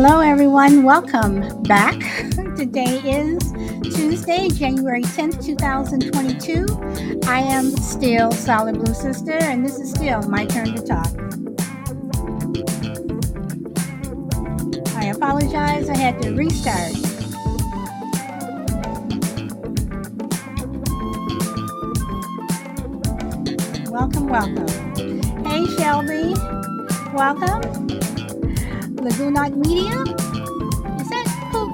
Hello, everyone. Welcome back. Today is Tuesday, January 10th, 2022. I am still Solid Blue Sister, and this is still my turn to talk. I apologize, I had to restart. Welcome, welcome. Hey, Shelby. Welcome. Lagoonite Media. Is that Pook?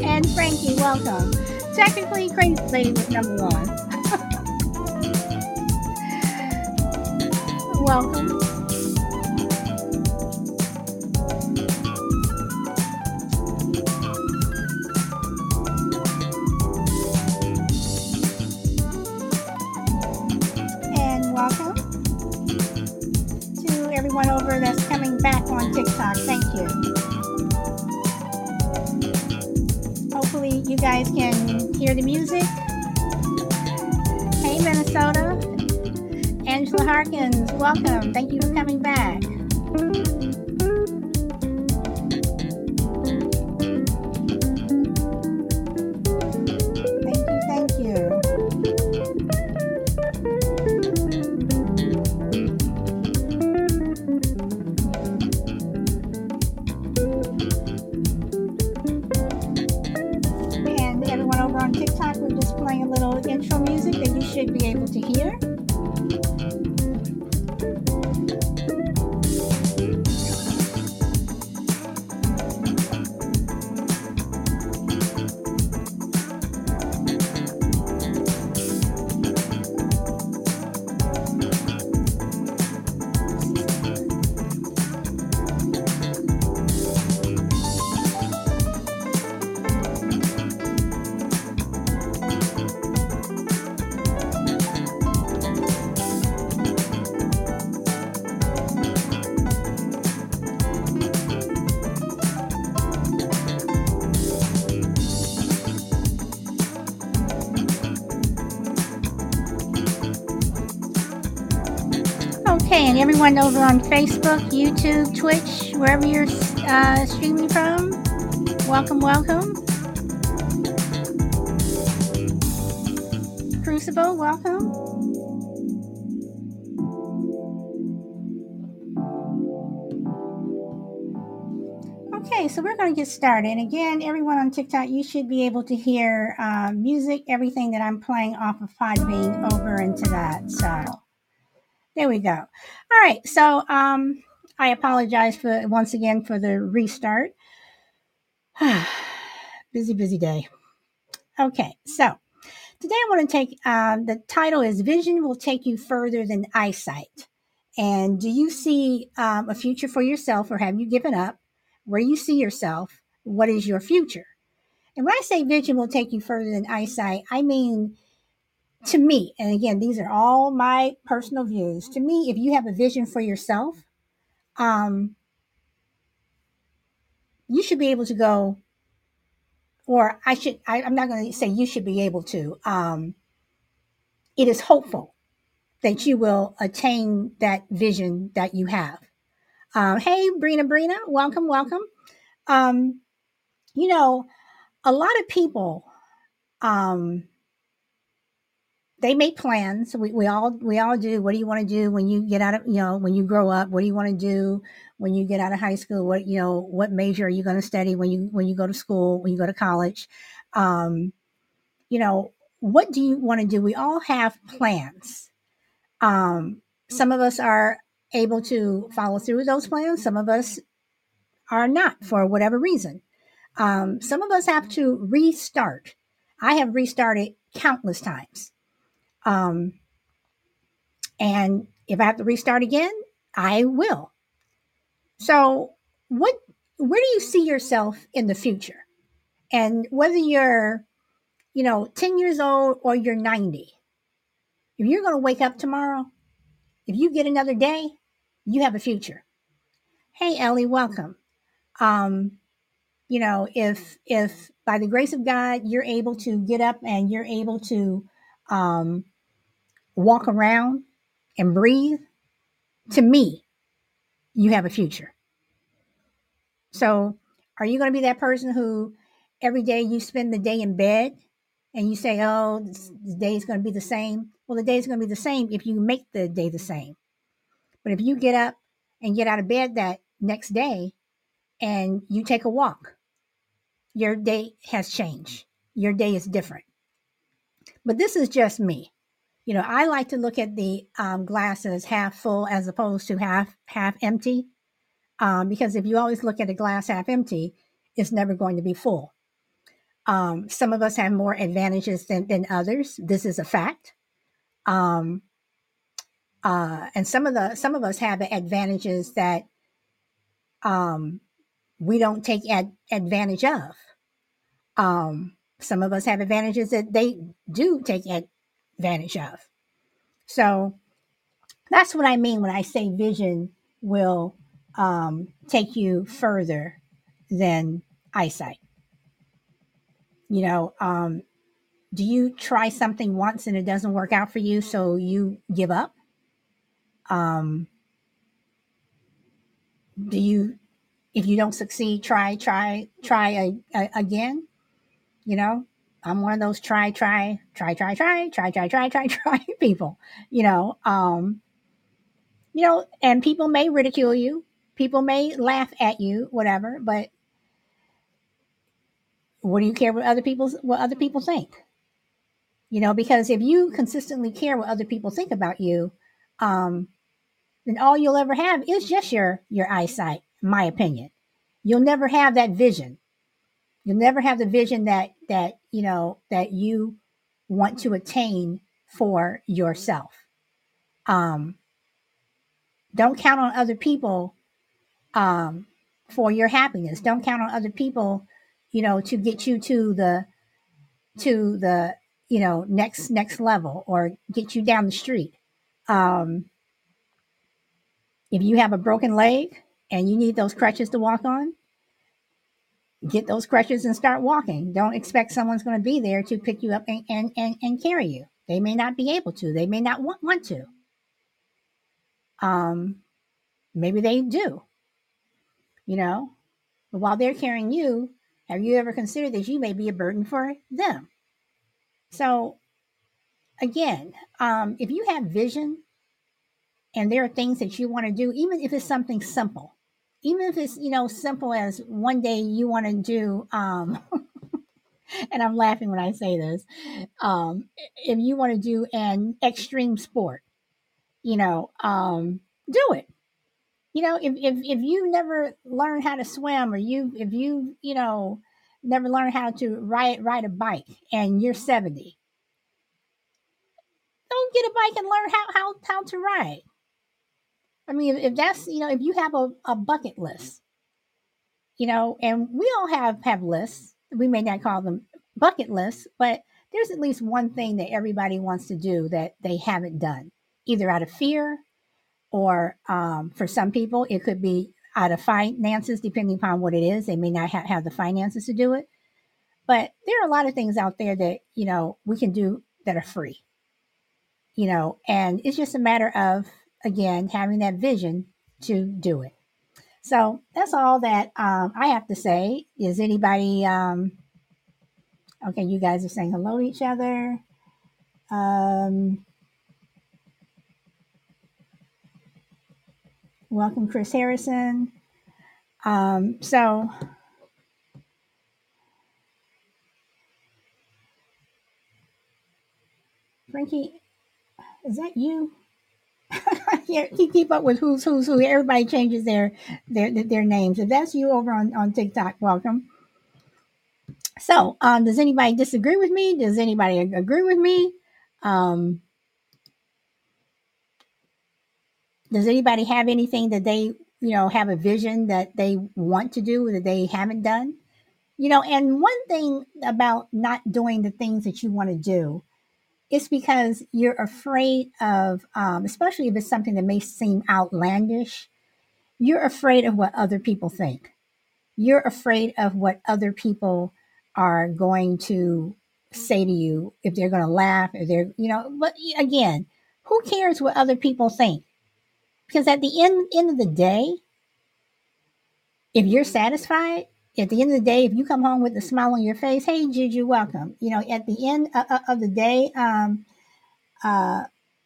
and Frankie, welcome. Technically, Crazy Lady was number one. welcome. Welcome. Thank you everyone over on Facebook, YouTube, Twitch, wherever you're uh, streaming from, welcome, welcome. Crucible, welcome. Okay, so we're going to get started. Again, everyone on TikTok, you should be able to hear uh, music, everything that I'm playing off of Podbean over into that. So there we go. All right, so um, I apologize for once again for the restart. busy, busy day. Okay, so today I want to take um, the title is Vision Will Take You Further Than Eyesight. And do you see um, a future for yourself or have you given up? Where you see yourself, what is your future? And when I say vision will take you further than eyesight, I mean to me, and again, these are all my personal views. To me, if you have a vision for yourself, um, you should be able to go, or I should, I, I'm not going to say you should be able to. Um, it is hopeful that you will attain that vision that you have. Um, hey, Brina, Brina, welcome, welcome. Um, you know, a lot of people, um, they make plans. We, we all we all do. What do you want to do when you get out of you know when you grow up? What do you want to do when you get out of high school? What you know what major are you going to study when you when you go to school when you go to college? Um, you know what do you want to do? We all have plans. Um, some of us are able to follow through with those plans. Some of us are not for whatever reason. Um, some of us have to restart. I have restarted countless times. Um, and if I have to restart again, I will. So, what, where do you see yourself in the future? And whether you're, you know, 10 years old or you're 90, if you're going to wake up tomorrow, if you get another day, you have a future. Hey, Ellie, welcome. Um, you know, if if by the grace of God you're able to get up and you're able to um, walk around and breathe, to me, you have a future. So, are you going to be that person who every day you spend the day in bed and you say, oh, this, the day is going to be the same? Well, the day is going to be the same if you make the day the same. But if you get up and get out of bed that next day and you take a walk, your day has changed. Your day is different. But this is just me. You know, I like to look at the um, glass as half full as opposed to half half empty, um, because if you always look at a glass half empty, it's never going to be full. Um, some of us have more advantages than, than others. This is a fact. Um, uh, and some of the some of us have advantages that um, we don't take ad- advantage of. Um, some of us have advantages that they do take advantage of. So that's what I mean when I say vision will um, take you further than eyesight. You know, um, do you try something once and it doesn't work out for you, so you give up? Um, do you, if you don't succeed, try, try, try a, a, again? You know, I'm one of those try, try, try, try, try, try, try, try, try, try people. You know, um, you know, and people may ridicule you, people may laugh at you, whatever. But what do you care what other people what other people think? You know, because if you consistently care what other people think about you, um, then all you'll ever have is just your your eyesight. In my opinion, you'll never have that vision. You'll never have the vision that that you know that you want to attain for yourself. Um, don't count on other people um, for your happiness. Don't count on other people, you know, to get you to the to the you know next next level or get you down the street. Um, if you have a broken leg and you need those crutches to walk on, get those crutches and start walking. Don't expect someone's going to be there to pick you up and, and, and, and carry you. They may not be able to. They may not want, want to. Um, maybe they do, you know. But while they're carrying you, have you ever considered that you may be a burden for them? So, again, um, if you have vision and there are things that you want to do, even if it's something simple, even if it's you know simple as one day you want to do um and i'm laughing when i say this um if you want to do an extreme sport you know um do it. You know if if, if you never learn how to swim or you if you you know never learn how to ride ride a bike and you're 70 don't get a bike and learn how how, how to ride I mean, if that's you know, if you have a, a bucket list, you know, and we all have have lists. We may not call them bucket lists, but there's at least one thing that everybody wants to do that they haven't done, either out of fear or um, for some people it could be out of finances, depending upon what it is. They may not ha- have the finances to do it, but there are a lot of things out there that you know we can do that are free. You know, and it's just a matter of again, having that vision to do it. So that's all that um, I have to say. Is anybody, um, okay, you guys are saying hello to each other. Um, welcome, Chris Harrison. Um, so, Frankie, is that you? can't keep up with who's who's who. Everybody changes their their their names. If that's you over on, on TikTok, welcome. So, um, does anybody disagree with me? Does anybody agree with me? Um, does anybody have anything that they you know have a vision that they want to do that they haven't done? You know, and one thing about not doing the things that you want to do it's because you're afraid of, um, especially if it's something that may seem outlandish, you're afraid of what other people think. You're afraid of what other people are going to say to you, if they're going to laugh, if they're, you know, but again, who cares what other people think? Because at the end, end of the day, if you're satisfied, at the end of the day, if you come home with a smile on your face, hey, Juju, welcome. You know, at the end of, of the day, um, uh,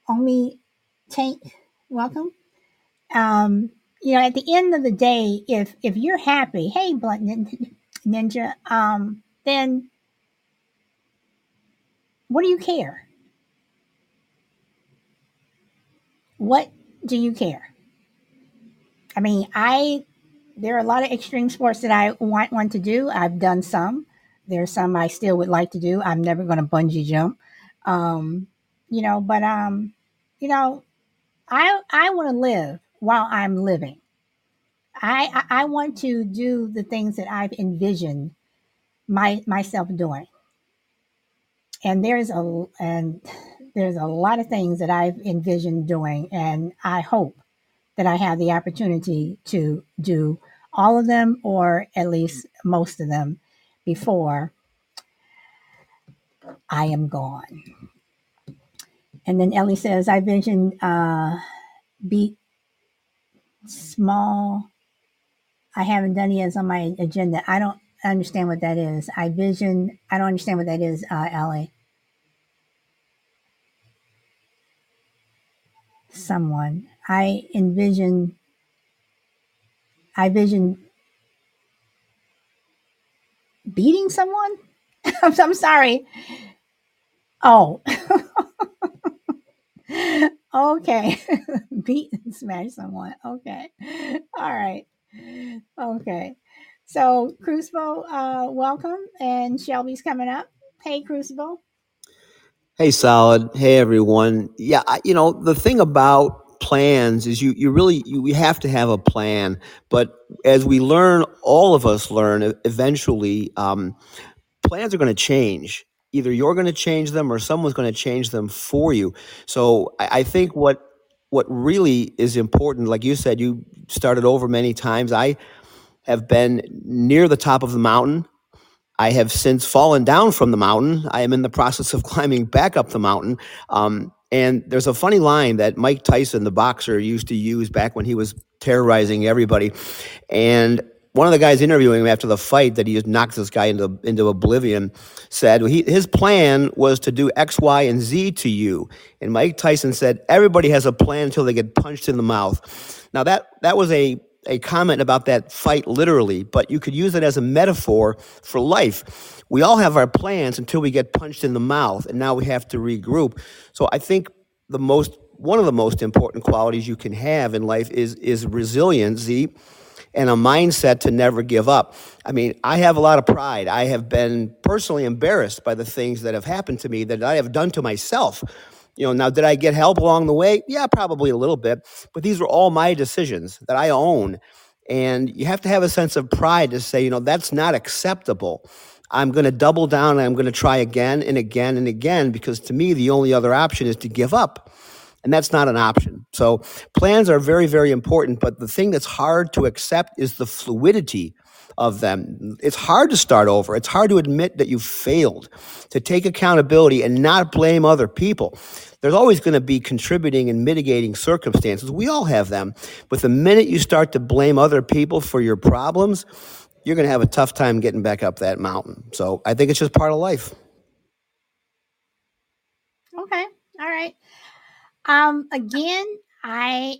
only tank, welcome. Um, you know, at the end of the day, if if you're happy, hey, Blunt Ninja, um, then what do you care? What do you care? I mean, I there are a lot of extreme sports that I want want to do. I've done some. There are some I still would like to do. I'm never going to bungee jump, um, you know. But um, you know, I I want to live while I'm living. I, I I want to do the things that I've envisioned my myself doing. And there's a and there's a lot of things that I've envisioned doing, and I hope that I have the opportunity to do all of them or at least most of them before I am gone. And then Ellie says, I vision uh, beat small. I haven't done yet. On my agenda. I don't understand what that is. I vision. I don't understand what that is, uh, Ellie. Someone. I envision. I vision beating someone. I'm, I'm sorry. Oh. okay. Beat and smash someone. Okay. All right. Okay. So Crucible, uh, welcome. And Shelby's coming up. Hey, Crucible. Hey, solid. Hey, everyone. Yeah, I, you know the thing about plans is you you really you, we have to have a plan. But as we learn, all of us learn eventually. Um, plans are going to change. Either you're going to change them or someone's going to change them for you. So I, I think what what really is important, like you said, you started over many times. I have been near the top of the mountain. I have since fallen down from the mountain. I am in the process of climbing back up the mountain. Um, and there's a funny line that Mike Tyson, the boxer, used to use back when he was terrorizing everybody. And one of the guys interviewing him after the fight that he just knocked this guy into into oblivion said he, his plan was to do X, Y, and Z to you. And Mike Tyson said everybody has a plan until they get punched in the mouth. Now that that was a a comment about that fight literally, but you could use it as a metaphor for life. We all have our plans until we get punched in the mouth, and now we have to regroup. So I think the most one of the most important qualities you can have in life is is resiliency and a mindset to never give up. I mean, I have a lot of pride. I have been personally embarrassed by the things that have happened to me that I have done to myself. You know, now did I get help along the way? Yeah, probably a little bit, but these were all my decisions that I own. And you have to have a sense of pride to say, you know, that's not acceptable. I'm going to double down and I'm going to try again and again and again because to me, the only other option is to give up. And that's not an option. So plans are very, very important. But the thing that's hard to accept is the fluidity of them. It's hard to start over. It's hard to admit that you failed, to take accountability and not blame other people. There's always going to be contributing and mitigating circumstances. We all have them. But the minute you start to blame other people for your problems, you're going to have a tough time getting back up that mountain. So I think it's just part of life. Okay. All right. Um, again, I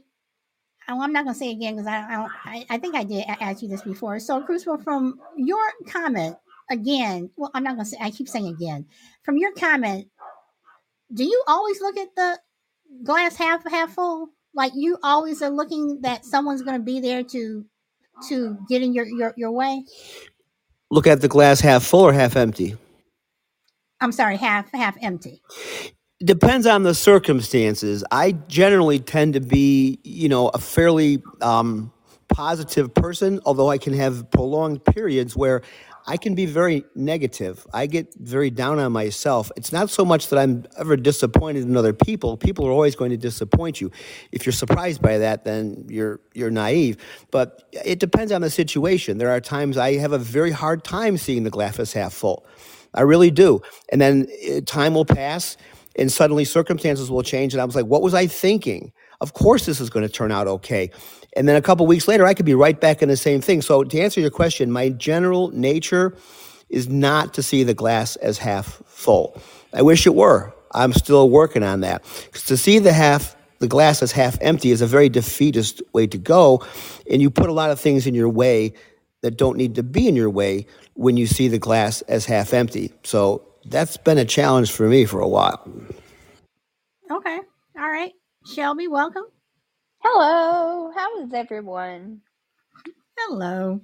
oh, I'm not going to say again because I, I, I I think I did ask you this before. So, Crucible, from your comment again, well, I'm not going to say. I keep saying again. From your comment, do you always look at the glass half half full? Like you always are looking that someone's going to be there to to get in your your your way. Look at the glass half full or half empty. I'm sorry, half half empty. Depends on the circumstances. I generally tend to be, you know, a fairly um, positive person, although I can have prolonged periods where I can be very negative. I get very down on myself. It's not so much that I'm ever disappointed in other people. People are always going to disappoint you. If you're surprised by that, then you're you're naive. But it depends on the situation. There are times I have a very hard time seeing the glass as half full. I really do. And then uh, time will pass and suddenly circumstances will change and i was like what was i thinking? Of course this is going to turn out okay. And then a couple weeks later i could be right back in the same thing. So to answer your question my general nature is not to see the glass as half full. I wish it were. I'm still working on that. 'Cause to see the half the glass as half empty is a very defeatist way to go and you put a lot of things in your way that don't need to be in your way when you see the glass as half empty. So that's been a challenge for me for a while Okay. All right. Shelby, welcome. Hello, how is everyone? Hello.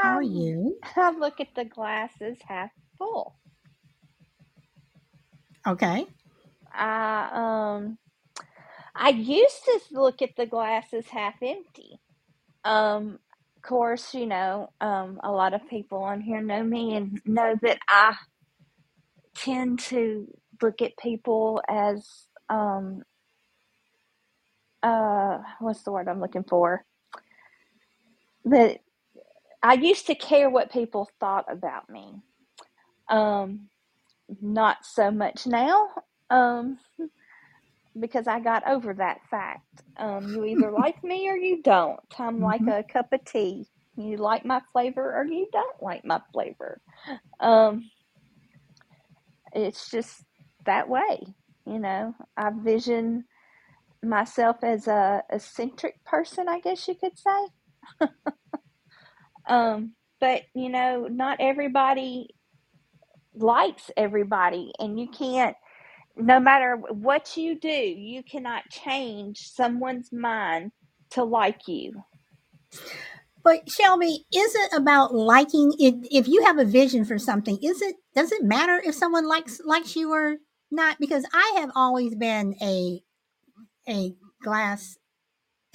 How are you? I look at the glasses half full. Okay. I um I used to look at the glasses half empty. Um, of course, you know, um, a lot of people on here know me and know that I tend to look at people as um uh what's the word I'm looking for? That I used to care what people thought about me. Um, not so much now. Um, because I got over that fact. Um, you either like me or you don't. I'm like hmm a cup of tea. You like my flavor or you don't like my flavor. Um, it's just that way, you know. I vision myself as a eccentric person, I guess you could say. Um, but you know, not everybody likes everybody, and you can't. No matter what you do, you cannot change someone's mind to like you. But Shelby, is it about liking it? If you have a vision for something, is it does it matter if someone likes likes you or not? Because I have always been a a glass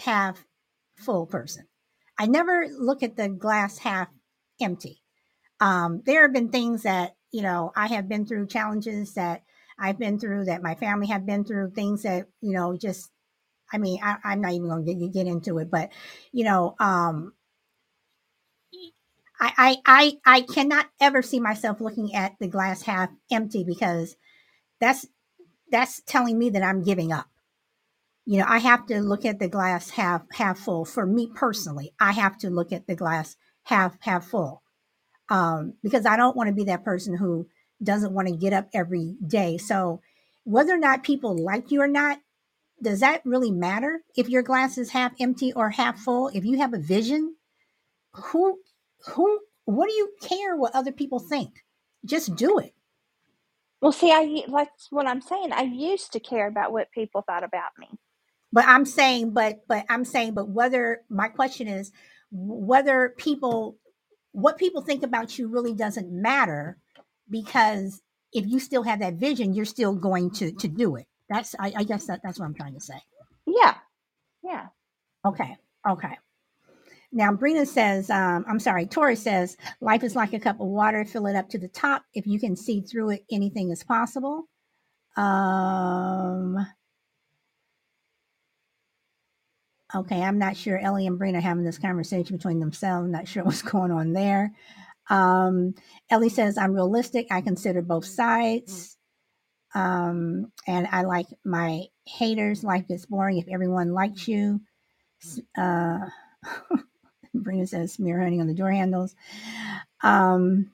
half full person. I never look at the glass half empty. Um, there have been things that you know I have been through challenges that I've been through that my family have been through things that you know just I mean I, I'm not even going to get, get into it, but you know um, I, I I I cannot ever see myself looking at the glass half empty because that's that's telling me that I'm giving up. You know, I have to look at the glass half half full. For me personally, I have to look at the glass half half full um, because I don't want to be that person who doesn't want to get up every day. So, whether or not people like you or not, does that really matter? If your glass is half empty or half full, if you have a vision, who, who, what do you care what other people think? Just do it. Well, see, I that's what I'm saying. I used to care about what people thought about me. But I'm saying, but, but I'm saying, but whether my question is whether people, what people think about you really doesn't matter because if you still have that vision, you're still going to to do it. That's I, I guess that, that's what I'm trying to say. Yeah, yeah. Okay. Okay. Now, Brina says, um, I'm sorry, Tori says, life is like a cup of water, fill it up to the top. If you can see through it, anything is possible. Um, okay, I'm not sure. Ellie and Brina having this conversation between themselves. Not sure what's going on there. Um, Ellie says, I'm realistic. I consider both sides. Um, and I like my haters. Life gets boring if everyone likes you. S- Uh, Brina says, smear honey on the door handles. Um,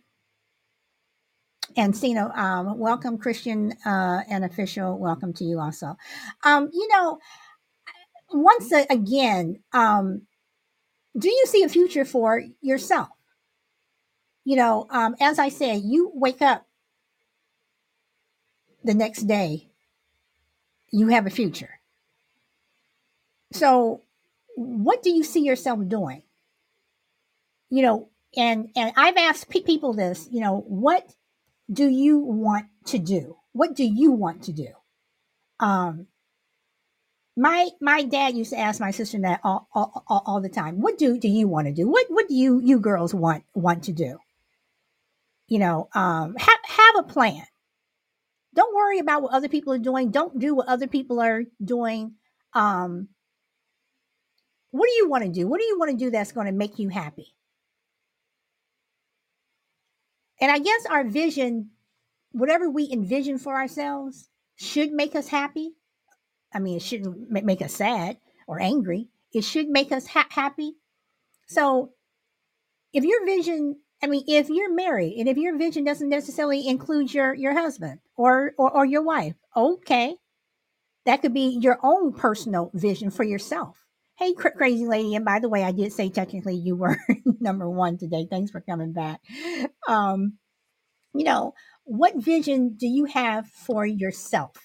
and Sino, um, welcome, Christian uh, and official. Welcome to you also. Um, you know, once again, um, do you see a future for yourself? You know, um, as I say, you wake up the next day, you have a future. So, what do you see yourself doing? You know, and and I've asked pe- people this. You know, what do you want to do? What do you want to do? Um, my my dad used to ask my sister that all, all, all, all the time. What do do you want to do? What what do you you girls want want to do? You know, um, have have a plan. Don't worry about what other people are doing. Don't do what other people are doing. Um, what do you want to do? What do you want to do that's going to make you happy? And I guess our vision whatever we envision for ourselves should make us happy. I mean, it shouldn't make us sad or angry. It should make us ha- happy. So if your vision, I mean, if you're married and if your vision doesn't necessarily include your your husband or or, or your wife, okay, that could be your own personal vision for yourself. Hey, cr- crazy lady, and by the way, I did say technically you were number one today. Thanks for coming back. Um, you know, what vision do you have for yourself,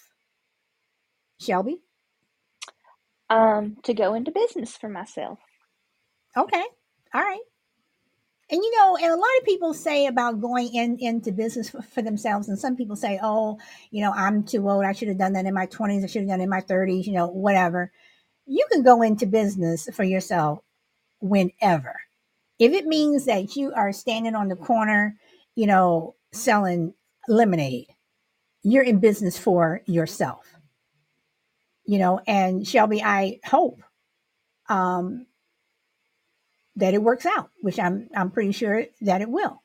Shelby? Um, to go into business for myself. Okay, all right. And you know, and a lot of people say about going in into business for, for, themselves, and some people say, "Oh, you know, I'm too old. I should have done that in my 20s. I should have done it in my 30s. You know, whatever." You can go into business for yourself whenever. If it means that you are standing on the corner, you know, selling lemonade, you're in business for yourself. You know, and Shelby, I hope um, that it works out, which I'm I'm pretty sure that it will.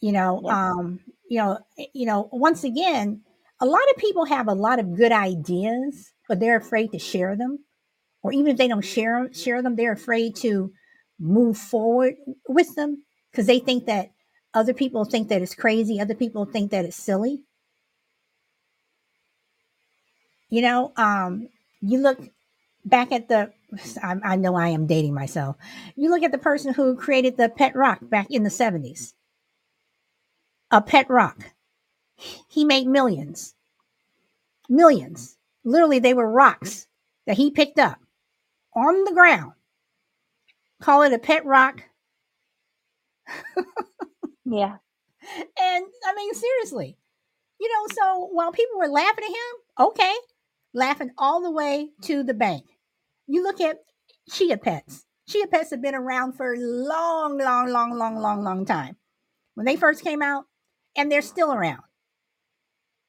You know, um, you know, you know, once again, a lot of people have a lot of good ideas, but they're afraid to share them. Or even if they don't share share them, they're afraid to move forward with them because they think that other people think that it's crazy, other people think that it's silly. You know, um, you look back at the I, I, know I am dating myself. You look at the person who created the pet rock back in the 70s. A pet rock. He made millions. Millions. Literally, they were rocks that he picked up on the ground. Call it a pet rock. yeah. And I mean, seriously, you know, so while people were laughing at him, okay, laughing all the way to the bank you look at chia pets. Chia pets have been around for a long, long, long, long, long, long time. When they first came out, and they're still around.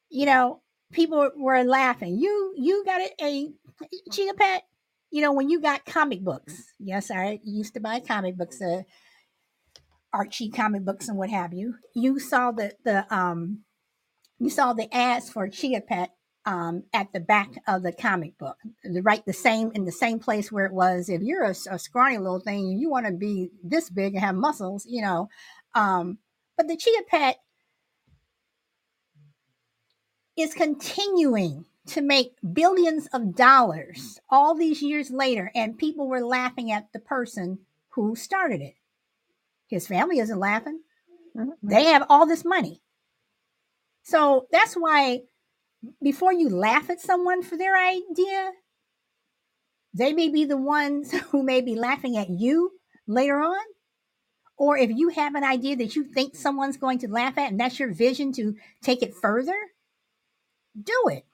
You know, people were laughing. You you got a, a chia pet? You know, when you got comic books. Yes, I used to buy comic books, uh, Archie comic books and what have you. You saw the the um you saw the ads for chia pet um, at the back of the comic book, the, right the same in the same place where it was. If you're a, a scrawny little thing and you want to be this big and have muscles, you know. Um, but the Chia Pet is continuing to make billions of dollars all these years later, and people were laughing at the person who started it. His family isn't laughing. Mm-hmm. They have all this money. So that's why before you laugh at someone for their idea, they may be the ones who may be laughing at you later on. Or if you have an idea that you think someone's going to laugh at and that's your vision to take it further, do it.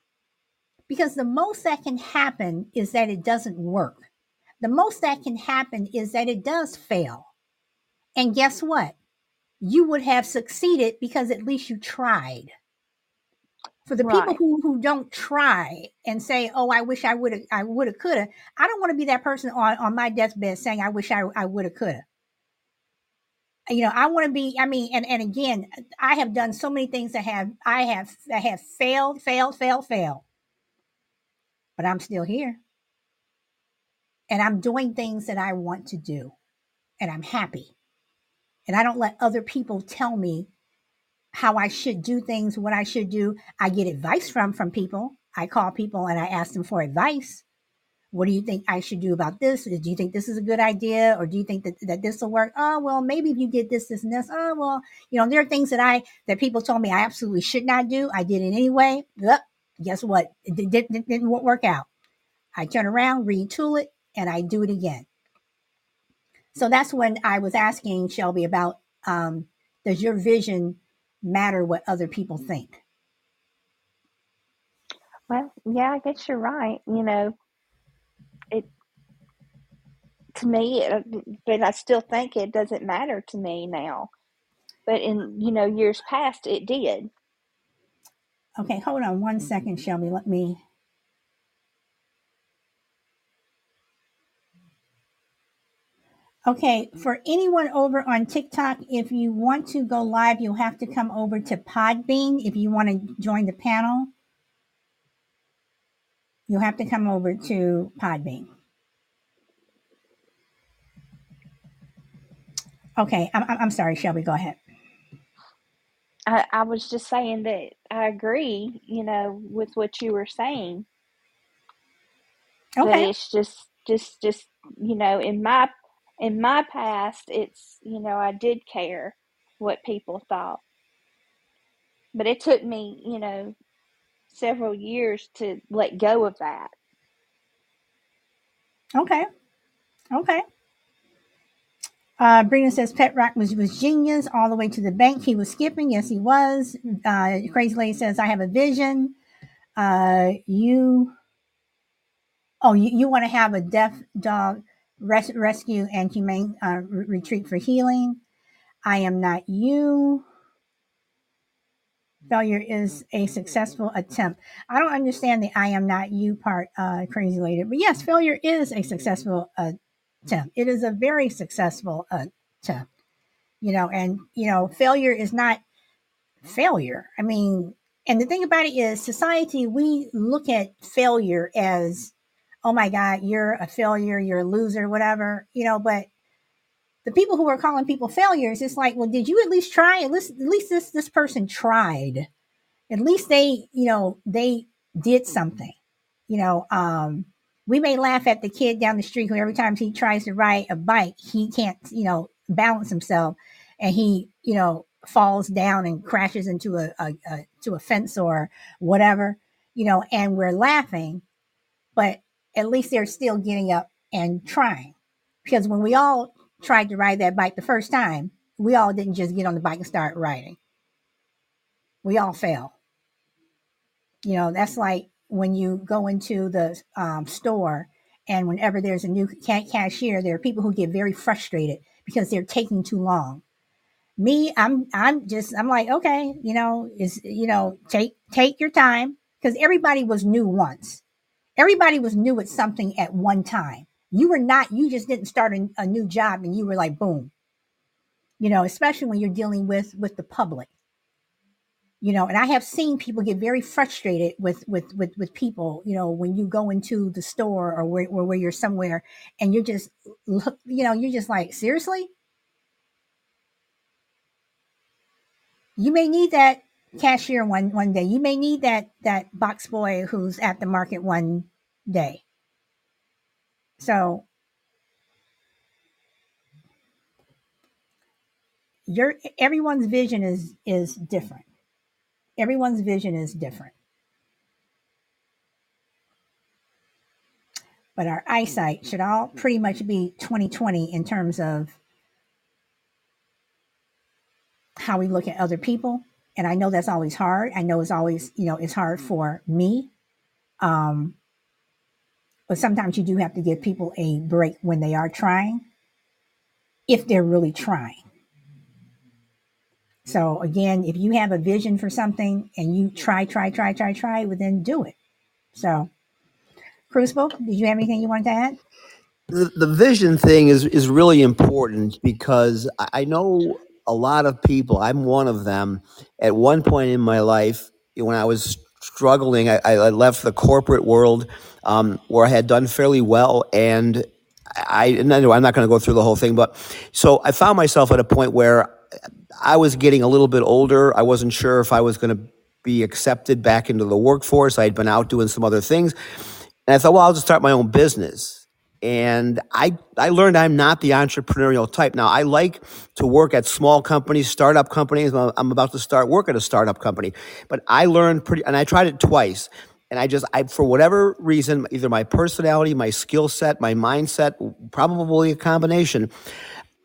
Because the most that can happen is that it doesn't work. The most that can happen is that it does fail. And guess what? You would have succeeded because at least you tried for the right. people who who don't try and say, "Oh, I wish I would have, I would have, could have." I don't want to be that person on on my deathbed saying, "I wish I I would have, could have." You know, I want to be. I mean, and and again, I have done so many things that have I have that have failed, failed, failed, failed, but I'm still here, and I'm doing things that I want to do, and I'm happy, and I don't let other people tell me how I should do things, what I should do. I get advice from from people. I call people and I ask them for advice. What do you think I should do about this? Do you think this is a good idea, or do you think that, that this will work? Oh well, maybe if you did this, this, and this. Oh well, you know there are things that I that people told me I absolutely should not do. I did it anyway. Guess what? It didn't, it didn't work out. I turn around, retool it, and I do it again. So that's when I was asking Shelby about um, does your vision matter what other people think. Well, yeah, I guess you're right. You know, it to me, it, but I still think it doesn't matter to me now. But in you know years past, it did. Okay, hold on one second, mm-hmm. Shelby. Let me. Okay, for anyone over on TikTok, if you want to go live, you'll have to come over to Podbean. If you want to join the panel, you'll have to come over to Podbean. Okay, I'm, I'm sorry, Shelby, go ahead. I, I was just saying that I agree, you know, with what you were saying. But Okay, it's just just just you know, in my in my past it's you know, I did care what people thought. But it took me, you know, several years to let go of that. okay, okay. Uh, Brina says Pet Rock was, was genius all the way to the bank. He was skipping. Yes, he was. Uh, Crazy Lady says, I have a vision. Uh, you, oh, you, you want to have a deaf dog res- rescue and humane uh, re- retreat for healing. I am not you. Failure is a successful attempt. I don't understand the I am not you part, uh, Crazy Lady. But yes, failure is a successful attempt. It is a very successful attempt you know and you know failure is not failure i mean and the thing about it is society we look at failure as oh my god you're a failure you're a loser whatever you know but the people who are calling people failures it's like well did you at least try? At least at least this this person tried. At least they you know they did something you know um we may laugh at the kid down the street who every time he tries to ride a bike he can't you know balance himself and he you know falls down and crashes into a, a, a to a fence or whatever you know and we're laughing but at least they're still getting up and trying because when we all tried to ride that bike the first time we all didn't just get on the bike and start riding we all fell you know, that's like when you go into the um, store and whenever there's a new cashier, there are people who get very frustrated because they're taking too long. Me, I'm I'm just I'm like, okay, you know, is you know, take take your time because everybody was new once. Everybody was new at something at one time. You were not, you just didn't start a, a new job and you were like, boom, you know, especially when you're dealing with with the public. You know and i have seen people get very frustrated with with with, with people you know when you go into the store or where, where you're somewhere and you're just look you know you're just like seriously? You may need that cashier one one day. You may need that that box boy who's at the market one day. So your everyone's vision is is different. Everyone's vision is different. But our eyesight should all pretty much be 2020 in terms of how we look at other people and i know that's always hard. I know it's always you know it's hard for me um but sometimes you do have to give people a break when they are trying if they're really trying. So again if you have a vision for something and you try try try try try well then do it. So crucible did you have anything you wanted to add? The, the vision thing is is really important because I I know a lot of people. I'm one of them. At one point in my life, when I was struggling, I, I left the corporate world um, where I had done fairly well, and I and anyway, I'm not going to go through the whole thing, but so I found myself at a point where I was getting a little bit older. I wasn't sure if I was going to be accepted back into the workforce. I had been out doing some other things, and I thought, well, I'll just start my own business and I I learned I'm not the entrepreneurial type. Now I like to work at small companies, startup companies. I'm about to start work at a startup company, but I learned pretty, and I tried it twice, and I just I for whatever reason, either my personality, my skill set, my mindset, probably a combination,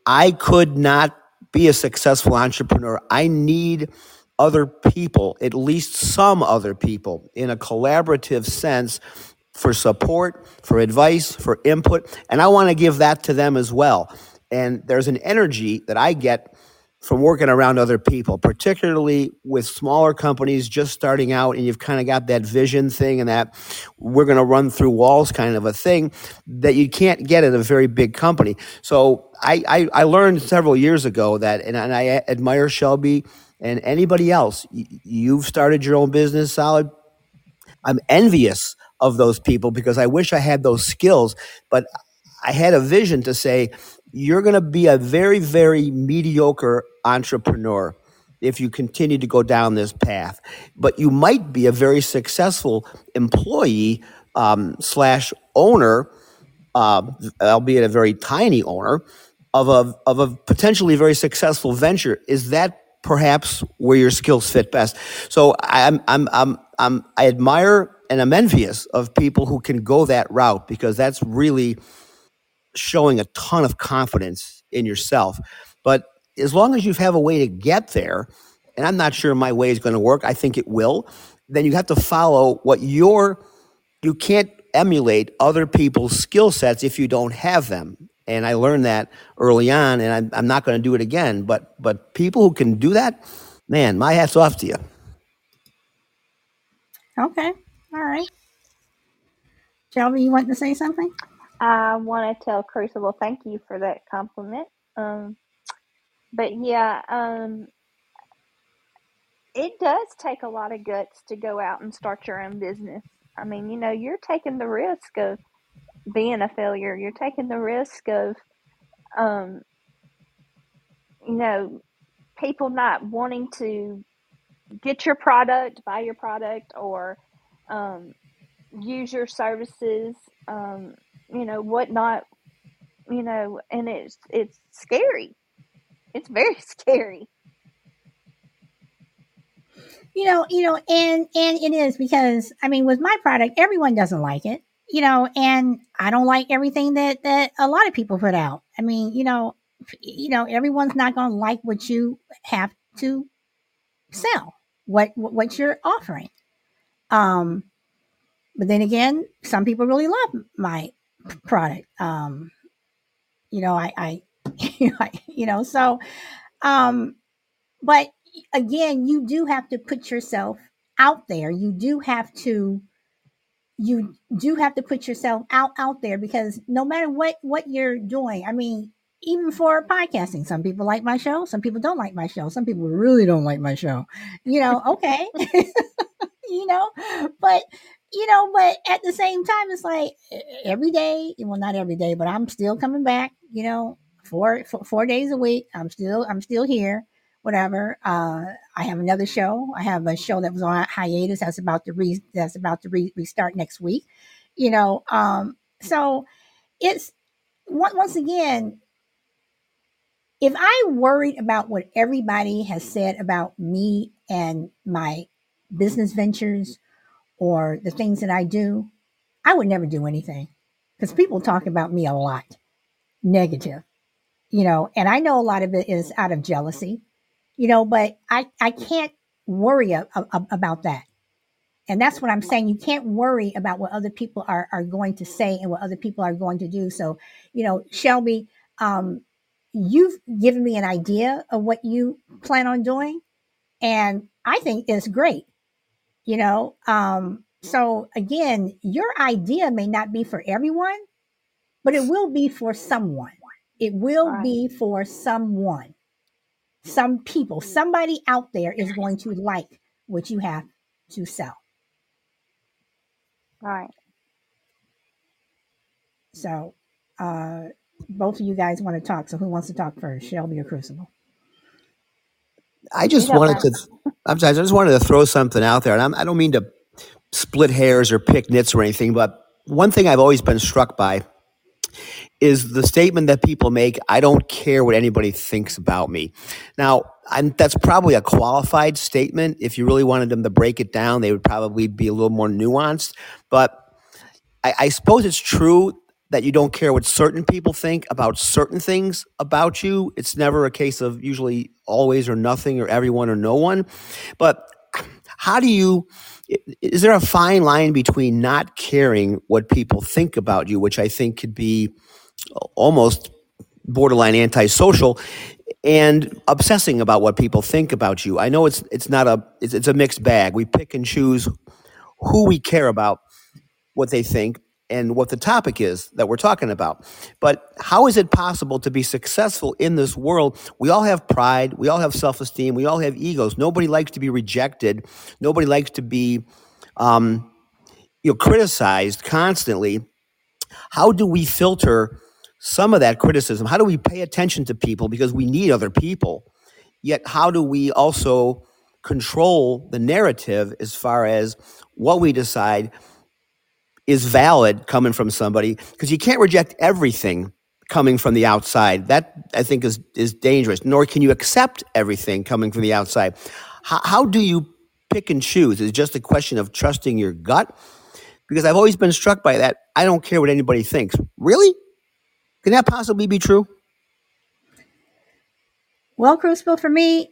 I could not be a successful entrepreneur. I need other people, at least some other people, in a collaborative sense for support, for advice, for input, and I want to give that to them as well. And there's an energy that I get from working around other people, particularly with smaller companies just starting out and you've kind of got that vision thing and that we're going to run through walls kind of a thing that you can't get at a very big company. So I, I, I learned several years ago that, and, and I admire Shelby and anybody else. You've started your own business, solid. I'm envious of those people because I wish I had those skills, but I had a vision to say, you're going to be a very, very mediocre entrepreneur if you continue to go down this path. But you might be a very successful employee um, slash owner, uh, albeit a very tiny owner of a of a potentially very successful venture. Is that perhaps where your skills fit best? So I'm I'm I'm, I'm I admire and I'm envious of people who can go that route because that's really showing a ton of confidence in yourself. But as long as you have a way to get there, and I'm not sure my way is going to work, I think it will, then you have to follow what your, you can't emulate other people's skill sets if you don't have them. And I learned that early on, and I'm, I'm not going to do it again. But but people who can do that, man, my hat's off to you. Okay. All right. Shelby, you want to say something? I want to tell Crucible thank you for that compliment. Um, but yeah, um, it does take a lot of guts to go out and start your own business. I mean, you know, you're taking the risk of being a failure. You're taking the risk of, um, you know, people not wanting to get your product, buy your product, or um, use your services. Um, you know, whatnot. You know, and it's it's scary. It's very scary. You know, you know, and and it is because I mean, with my product, everyone doesn't like it. You know, and I don't like everything that that a lot of people put out. I mean, you know, you know, everyone's not going to like what you have to sell, what what you're offering. Um, but then again, some people really love my product. Um, you know, I, I, you know, so, um, but again, you do have to put yourself out there. You do have to, you do have to put yourself out out there because no matter what what you're doing, I mean, even for podcasting, some people like my show, some people don't like my show, some people really don't like my show. You know, okay, you know, but you know, but at the same time, it's like every day. Well, not every day, but I'm still coming back. You know, four four, four days a week. I'm still I'm still here. Whatever. Uh, I have another show. I have a show that was on hiatus. That's about to re that's about to re- restart next week. You know, um, so it's once again. If I worried about what everybody has said about me and my business ventures or the things that I do, I would never do anything because people talk about me a lot negative, you know, and I know a lot of it is out of jealousy, you know, but I, I can't worry a, a, about that. And that's what I'm saying. You can't worry about what other people are, are going to say and what other people are going to do. So, you know, Shelby, um, you've given me an idea of what you plan on doing. And I think it's great you know um so again your idea may not be for everyone but it will be for someone. It will Right. be for someone. Some people somebody out there is going to like what you have to sell. Right. so uh both of you guys want to talk so who wants to talk first? Shelby or crucible I just wanted to. I'm sorry, I just wanted to throw something out there, and I'm, I don't mean to split hairs or pick nits or anything, but one thing I've always been struck by is the statement that people make I don't care what anybody thinks about me. Now, I'm, that's probably a qualified statement. If you really wanted them to break it down, they would probably be a little more nuanced. But I, I suppose it's true that you don't care what certain people think about certain things about you. It's never a case of usually always or nothing or everyone or no one. But how do you is there a fine line between not caring what people think about you which i think could be almost borderline antisocial and obsessing about what people think about you. I know it's it's not a it's, it's a mixed bag. We pick and choose who we care about, what they think, and what the topic is that we're talking about. But how is it possible to be successful in this world? We all have pride, we all have self esteem, we all have egos. Nobody likes to be rejected. Nobody likes to be, um, you know, criticized constantly. How do we filter some of that criticism? How do we pay attention to people because we need other people? Yet, how do we also control the narrative as far as what we decide is valid coming from somebody? Because you can't reject everything coming from the outside. That I think is is dangerous. Nor can you accept everything coming from the outside. How, how do you pick and choose? Is just a question of trusting your gut? Because I've always been struck by that. I don't care what anybody thinks. Really? Can that possibly be true? Well, Crucible, for me,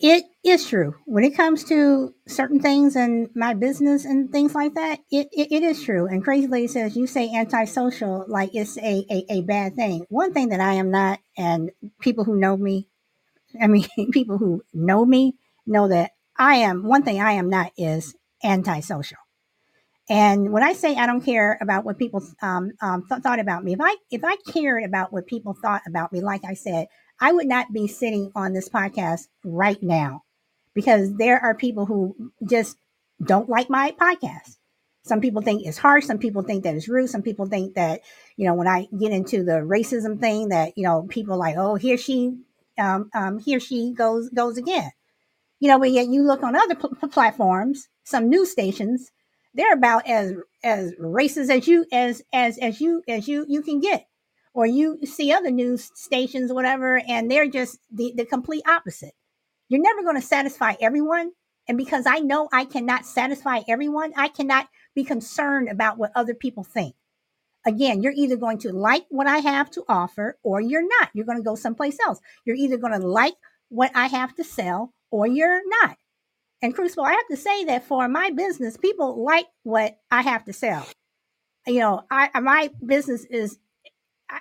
it is true. When it comes to certain things and my business and things like that, it, it, it is true. And Crazy Lady says, you say antisocial like it's a, a, a bad thing. One thing that I am not, and people who know me, I mean, people who know me know that I am, one thing I am not is antisocial. And when I say I don't care about what people um, um, th- thought about me, if I if I cared about what people thought about me, like I said, I would not be sitting on this podcast right now because there are people who just don't like my podcast. Some people think it's harsh. Some people think that it's rude. Some people think that, you know, when I get into the racism thing, that you know, people like, oh, here she, um, um, here she goes goes again. You know, but yet you look on other pl- platforms, some news stations, they're about as as racist as you as as as you as you you can get or you see other news stations whatever and they're just the, the complete opposite you're never going to satisfy everyone and because i know i cannot satisfy everyone i cannot be concerned about what other people think. Again you're either going to like what i have to offer or you're not. You're going to go someplace else. You're either going to like what i have to sell or you're not. And Crucible, I have to say that for my business, people like what I have to sell. You know, I my business is I,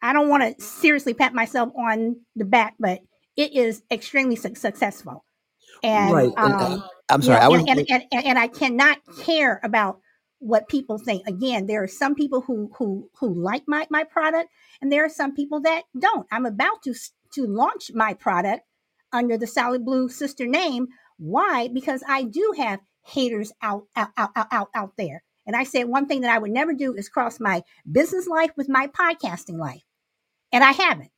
I don't want to seriously pat myself on the back, but it is extremely su- successful. And, Right. And um, uh, I'm you sorry. know, I was and, and, and, and, I cannot care about what people think. Again, there are some people who who who like my my product, and there are some people that don't. I'm about to to launch my product under the Solid Blue sister name. Why? Because I do have haters out out out out, out there. And I said one thing that I would never do is cross my business life with my podcasting life, and I haven't.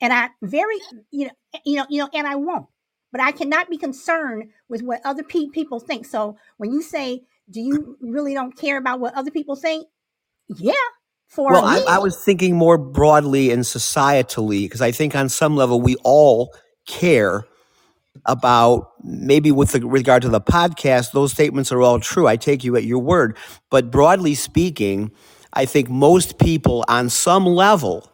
And I very you know eh, you know you know, and I won't. But I cannot be concerned with what other pe- people think. So when you say, "Do you really don't care about what other people think?" Yeah, for well. I, me, I was thinking more broadly and societally because I think on some level we all care about maybe with the, regard to the podcast. Those statements are all true. I take you at your word. But broadly speaking, I think most people on some level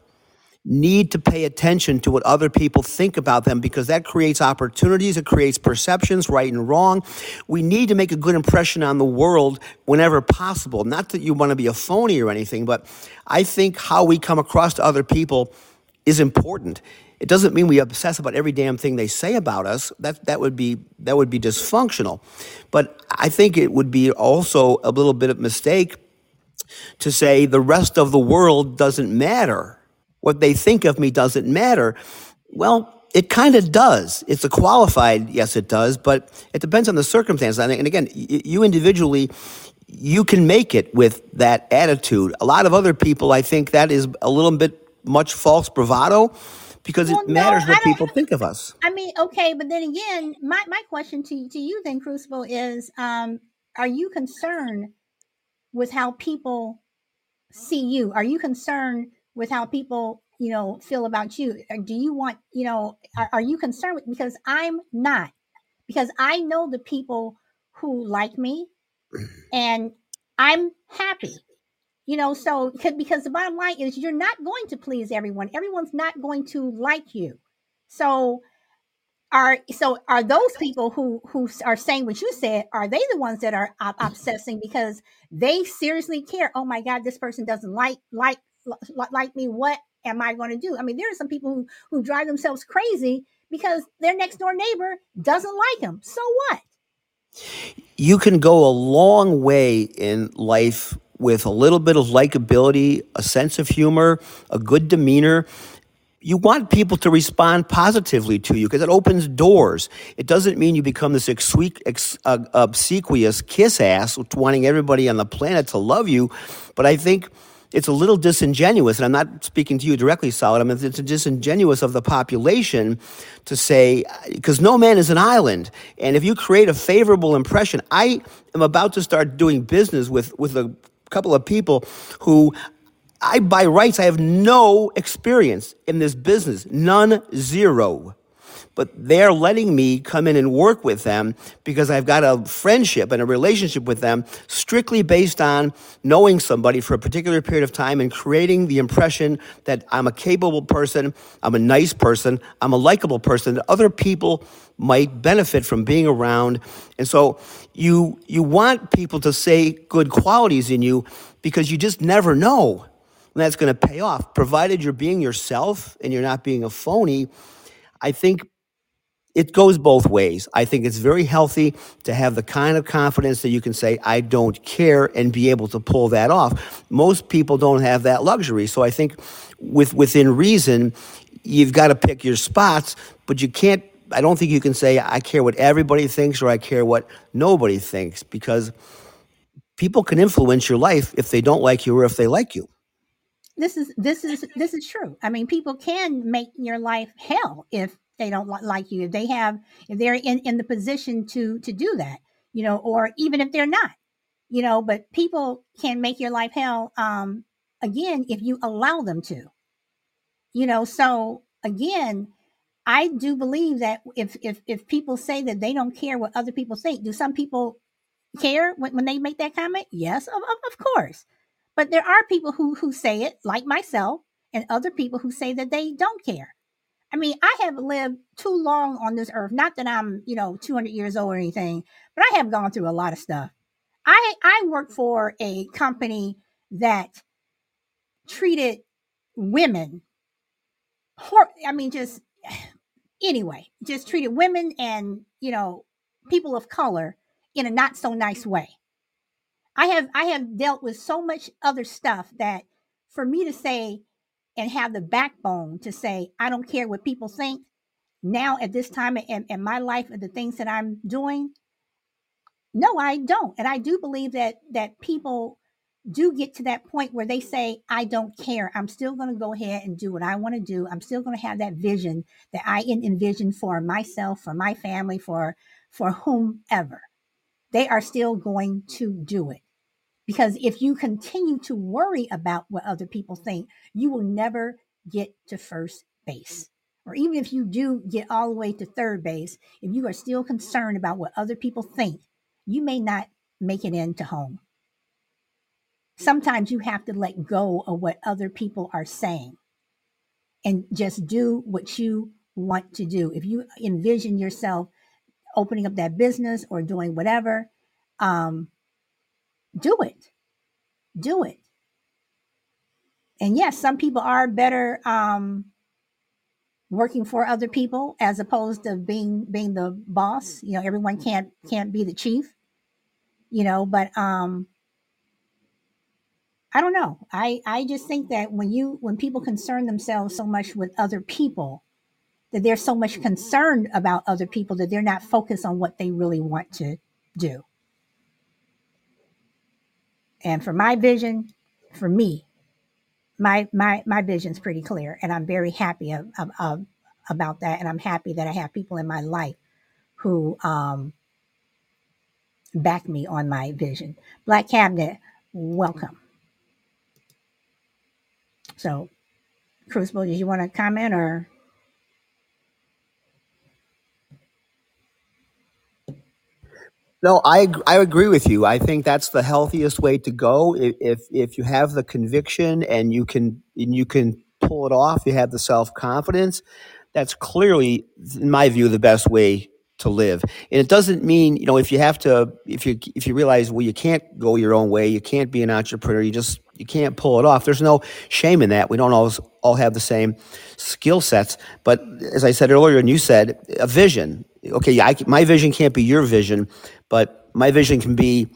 need to pay attention to what other people think about them because that creates opportunities, it creates perceptions, right and wrong. We need to make a good impression on the world whenever possible. Not that you want to be a phony or anything, but I think how we come across to other people is important. It doesn't mean we obsess about every damn thing they say about us. That that would be that would be dysfunctional. But I think it would be also a little bit of mistake to say the rest of the world doesn't matter. What they think of me doesn't matter. Well, it kind of does. It's a qualified, yes, it does, but it depends on the circumstance. And and again, you individually, you can make it with that attitude. A lot of other people, I think that is a little bit much false bravado because well, it matters I what people think of us. I mean, okay, but then again, my my question to to you then, Crucible, is: um, Are you concerned with how people see you? Are you concerned with how people, you know, feel about you? Do you want, you know, are, are you concerned with? Because I'm not. Because I know the people who like me, and I'm happy. You know, so because because the bottom line is you're not going to please everyone. Everyone's not going to like you. So are so are those people who who are saying what you said are they the ones that are ob- obsessing because they seriously care oh my god this person doesn't like like li- like me what am I going to do? I mean, there are some people who, who drive themselves crazy because their next door neighbor doesn't like them. So what? You can go a long way in life with a little bit of likability, a sense of humor, a good demeanor. You want people to respond positively to you because it opens doors. It doesn't mean you become this obsequious kiss ass, wanting everybody on the planet to love you. But I think it's a little disingenuous, and I'm not speaking to you directly, Solid. I mean, it's disingenuous of the population to say, because no man is an island. And if you create a favorable impression, I am about to start doing business with, with a couple of people who I, by rights, I have no experience in this business, none, zero but they're letting me come in and work with them because I've got a friendship and a relationship with them strictly based on knowing somebody for a particular period of time and creating the impression that I'm a capable person, I'm a nice person, I'm a likable person that other people might benefit from being around. And so you you want people to say good qualities in you because you just never know when that's going to pay off provided you're being yourself and you're not being a phony. I think it goes both ways. I think it's very healthy to have the kind of confidence that you can say, I don't care, and be able to pull that off. Most people don't have that luxury. So I think with within reason, you've got to pick your spots, but you can't I don't think you can say I care what everybody thinks or I care what nobody thinks because people can influence your life if they don't like you or if they like you. This is this is this is true. I mean, people can make your life hell if they don't like you. If they have if they're in in the position to to do that you know or even if they're not you know but people can make your life hell um again if you allow them to. You know so again i do believe that if if if people say that they don't care what other people think do some people care when, when they make that comment? Yes of, of, of course. But there are people who who say it like myself and other people who say that they don't care I mean, I have lived too long on this earth. Not that I'm, you know, 200 years old or anything, but I have gone through a lot of stuff. I I work for a company that treated women, hor- I mean, just anyway, just treated women and you know people of color in a not so nice way. I have I have dealt with so much other stuff that for me to say and have the backbone to say, I don't care what people think. Now, at this time in, in my life and the things that I'm doing, no, I don't. And I do believe that that people do get to that point where they say, I don't care. I'm still going to go ahead and do what I want to do. I'm still going to have that vision that I envision for myself, for my family, for for whomever. They are still going to do it. Because if you continue to worry about what other people think, you will never get to first base. Or even if you do get all the way to third base, if you are still concerned about what other people think, you may not make it into home. Sometimes you have to let go of what other people are saying and just do what you want to do. If you envision yourself opening up that business or doing whatever, um, do it. Do it. And yes, some people are better um, working for other people as opposed to being being the boss. You know, everyone can't can't be the chief. You know, but um, I don't know. I I just think that when you when people concern themselves so much with other people, that they're so much concerned about other people that they're not focused on what they really want to do. And for my vision, for me, my my my vision's pretty clear, and I'm very happy of, of, of, about that. And I'm happy that I have people in my life who um, back me on my vision. Black Cabinet, welcome. So, Crucible, did you want to comment or? No, I I agree with you. I think that's the healthiest way to go. If if you have the conviction and you can and you can pull it off, you have the self confidence. That's clearly, in my view, the best way to live. And it doesn't mean you know if you have to if you if you realize well you can't go your own way, you can't be an entrepreneur. You just you can't pull it off. There's no shame in that. We don't always all have the same skill sets, but as I said earlier, and you said, a vision. Okay, I, my vision can't be your vision, but my vision can be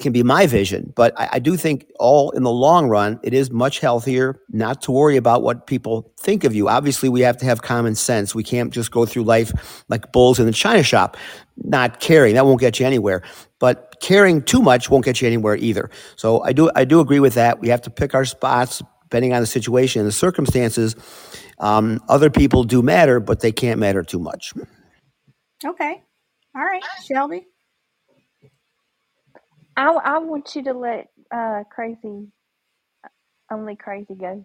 can be my vision. But I, I do think all in the long run, it is much healthier not to worry about what people think of you. Obviously, we have to have common sense. We can't just go through life like bulls in the china shop, not caring. That won't get you anywhere. But caring too much won't get you anywhere either. So I do I do agree with that. We have to pick our spots depending on the situation and the circumstances. Um, other people do matter, but they can't matter too much. Okay. All right, Shelby. I, I want you to let uh, crazy, only crazy go.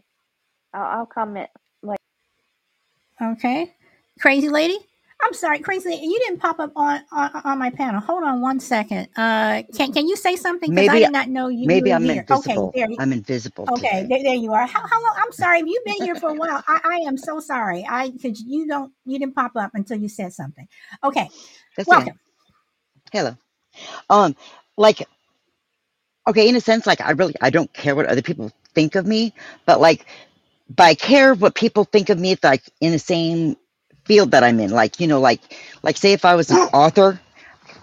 I'll, I'll comment later. Okay. Crazy lady. I'm sorry, crazy. You didn't pop up on, on on my panel. Hold on one second. Uh, can can you say something? Because I did not know you maybe were I'm here. Okay, there. you- I'm invisible Okay, there, there you are. How, how long? I'm sorry. Have You've been here for a while. I, I am so sorry. I because you don't you didn't pop up until you said something. Okay, That's welcome. Hello. Um, like okay, in a sense, like I really I don't care what other people think of me, but like but I care what people think of me like in the same field that I'm in. Like, you know, like like say if I was an author,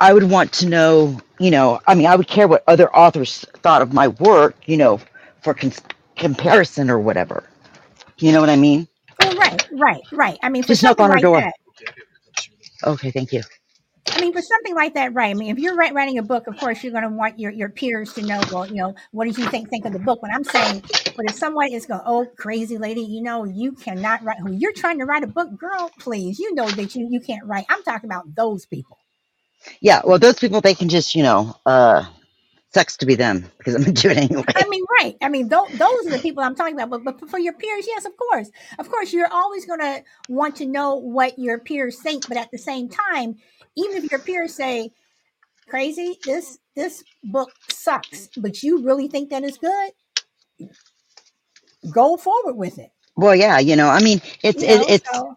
I would want to know, you know, I mean, I would care what other authors thought of my work, you know, for cons- comparison or whatever. You know what I mean? Well, right, right, right. I mean, for Just knock on her like door. that. Okay, thank you. I mean, for something like that, right? I mean, if you're writing a book, of course, you're going to want your, your peers to know, well, you know, what did you think think of the book? But I'm saying, but if someone is going, oh, crazy lady, you know, you cannot write. Who you're trying to write a book, girl? Please, you know that you you can't write. I'm talking about those people. Yeah, well, those people they can just, you know, uh, sucks to be them because I'm gonna do it anyway. I mean, right? I mean, those those are the people I'm talking about. But but for your peers, yes, of course, of course, you're always going to want to know what your peers think. But at the same time, even if your peers say, crazy, this this book sucks, but you really think that it's good go forward with it. Well, yeah, you know, I mean, it's You it, know, it's so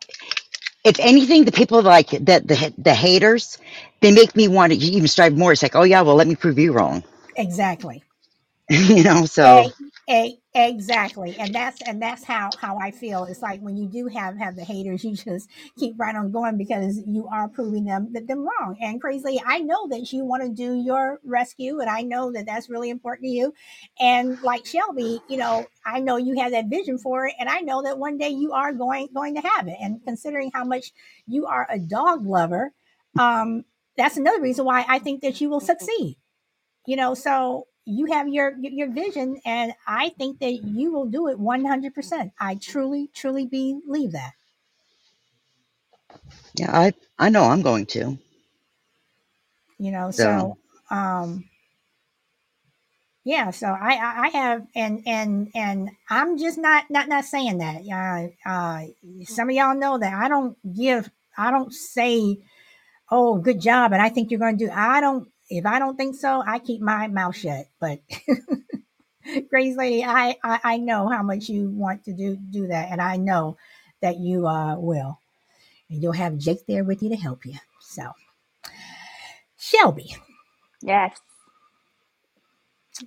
if anything, the people like that the the haters, they make me want to even strive more. It's like, oh yeah, well, let me prove you wrong. Exactly. you know, so A, a, exactly. And that's and that's how how I feel. It's like when you do have have the haters, you just keep right on going because you are proving them that them wrong. And crazy lady, I know that you want to do your rescue, and I know that that's really important to you. And like Shelby, you know, I know you have that vision for it, and I know that one day you are going going to have it. And considering how much you are a dog lover, um, that's another reason why I think that you will succeed. You know, so you have your your vision, and I think that you will do it one hundred percent. I truly, truly believe that. yeah, I I know I'm going to. You know, So so um, yeah. So I, I I have, and and and I'm just not not not saying that. Uh, uh, some of y'all know that I don't give, I don't say, oh, good job, and I think you're going to do. I don't. If I don't think so, I keep my mouth shut. But Crazy Lady, I, I I know how much you want to do do that, and I know that you uh will, and you'll have Jake there with you to help you. So, Shelby, Yes.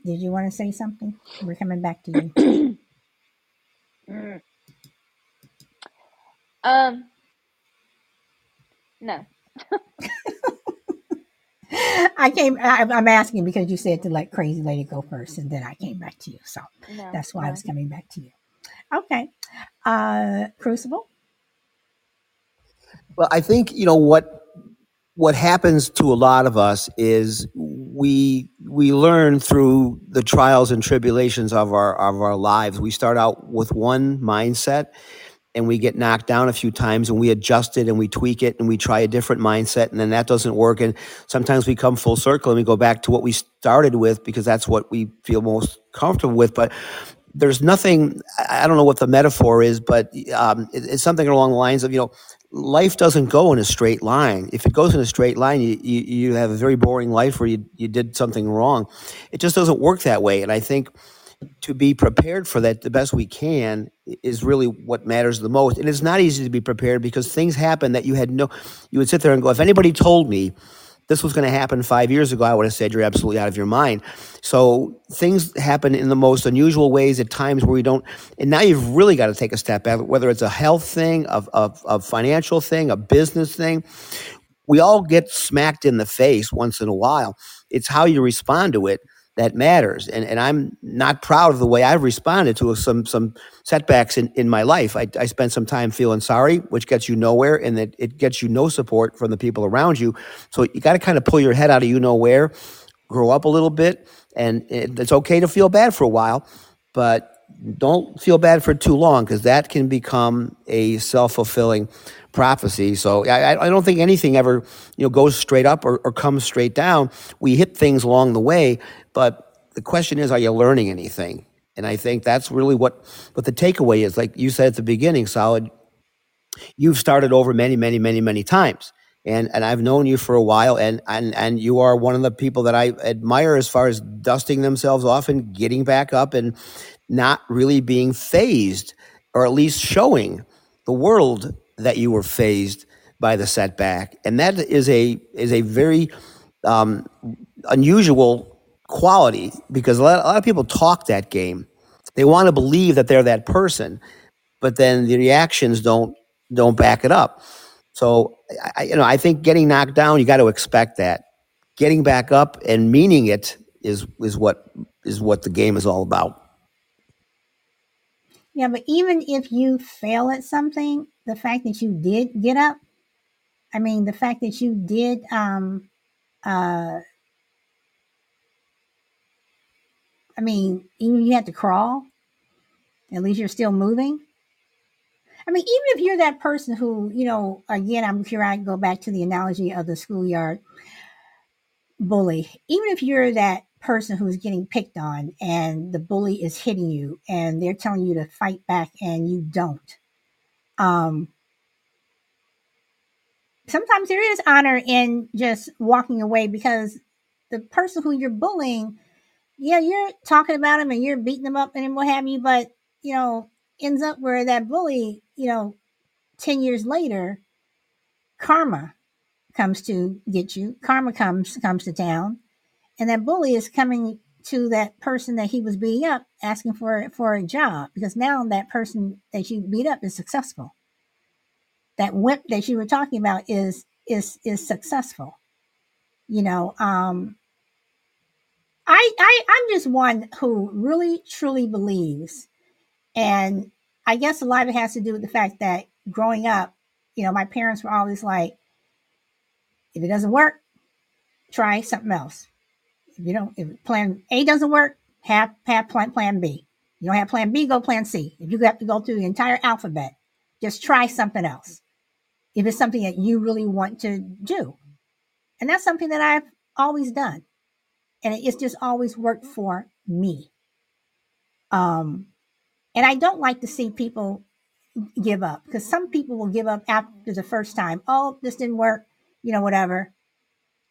did you want to say something? We're coming back to you. Mm. Um. No. I came. I, I'm asking because you said to let Crazy Lady go first, and then I came back to you. So No. that's why I was coming back to you. Okay, uh, Crucible. Well, I think you know what what happens to a lot of us is we we learn through the trials and tribulations of our of our lives. We start out with one mindset and we get knocked down a few times and we adjust it and we tweak it and we try a different mindset and then that doesn't work. And sometimes we come full circle and we go back to what we started with because that's what we feel most comfortable with. But there's nothing i don't know what the metaphor is but um, it- it's something along the lines of you know life doesn't go in a straight line. If it goes in a straight line you, you, you have a very boring life where you, you did something wrong. It just doesn't work that way. And i think to be prepared for that the best we can is really what matters the most. And it's not easy to be prepared because things happen that you had no, you would sit there and go, if anybody told me this was going to happen five years ago, I would have said you're absolutely out of your mind. So things happen in the most unusual ways at times where we don't. And now you've really got to take a step back, whether it's a health thing, a, a, a financial thing, a business thing. We all get smacked in the face once in a while. It's how you respond to it that matters. And, and I'm not proud of the way I've responded to some some setbacks in, in my life. I, I spent some time feeling sorry, which gets you nowhere, and it, it gets you no support from the people around you. So you got to kind of pull your head out of you know where, grow up a little bit, and it, it's okay to feel bad for a while, but don't feel bad for too long because that can become a self fulfilling prophecy. So I, I don't think anything ever you know goes straight up or, or comes straight down. We hit things along the way, but the question is, are you learning anything? And I think that's really what what the takeaway is. Like you said at the beginning, solid. You've started over many, many, many, many times. And, and I've known you for a while, and, and and you are one of the people that I admire as far as dusting themselves off and getting back up and not really being phased, or at least showing the world that you were phased by the setback, and that is a is a very um, unusual quality because a lot, a lot of people talk that game. They want to believe that they're that person, but then the reactions don't don't back it up. So, I, you know, I think getting knocked down, you got to expect that. Getting back up and meaning it is is what is what the game is all about. Yeah, but even if you fail at something, the fact that you did get up, I mean, the fact that you did, um, uh, I mean, even you had to crawl, at least you're still moving. I mean, even if you're that person who, you know, again, I'm here, I go back to the analogy of the schoolyard bully. Even if you're that person who's getting picked on and the bully is hitting you and they're telling you to fight back and you don't. Um, sometimes there is honor in just walking away because the person who you're bullying, yeah, you're talking about him and you're beating them up and what have you, but you know, ends up where that bully, you know, 10 years later, karma comes to get you. Karma comes comes to town and that bully is coming to that person that he was beating up asking for for a job because now that person that you beat up is successful. That wimp that you were talking about is is is successful. You know um i i i'm just one who really truly believes and i guess a lot of it has to do with the fact that growing up you know my parents were always like if it doesn't work try something else if you don't, if plan A doesn't work, have have plan plan B. You don't have plan B, go plan C. If you have to go through the entire alphabet, just try something else. If it's something that you really want to do, and that's something that I've always done, and it's just always worked for me. Um, and I don't like to see people give up because some people will give up after the first time. Oh, this didn't work, you know, whatever.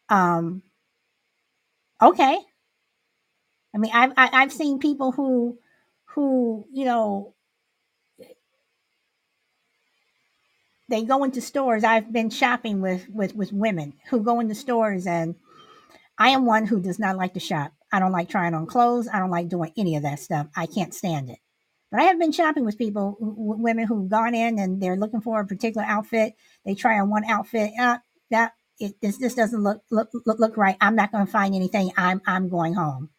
Um, Okay. I mean, I've I, have i have seen people who who you know they go into stores. I've been shopping with with with women who go into stores, and I am one who does not like to shop. I don't like trying on clothes. I don't like doing any of that stuff. I can't stand it. But I have been shopping with people, women who've gone in and they're looking for a particular outfit. They try on one outfit. Uh, that it, this this doesn't look look look, look right. I'm not going to find anything. I'm I'm going home.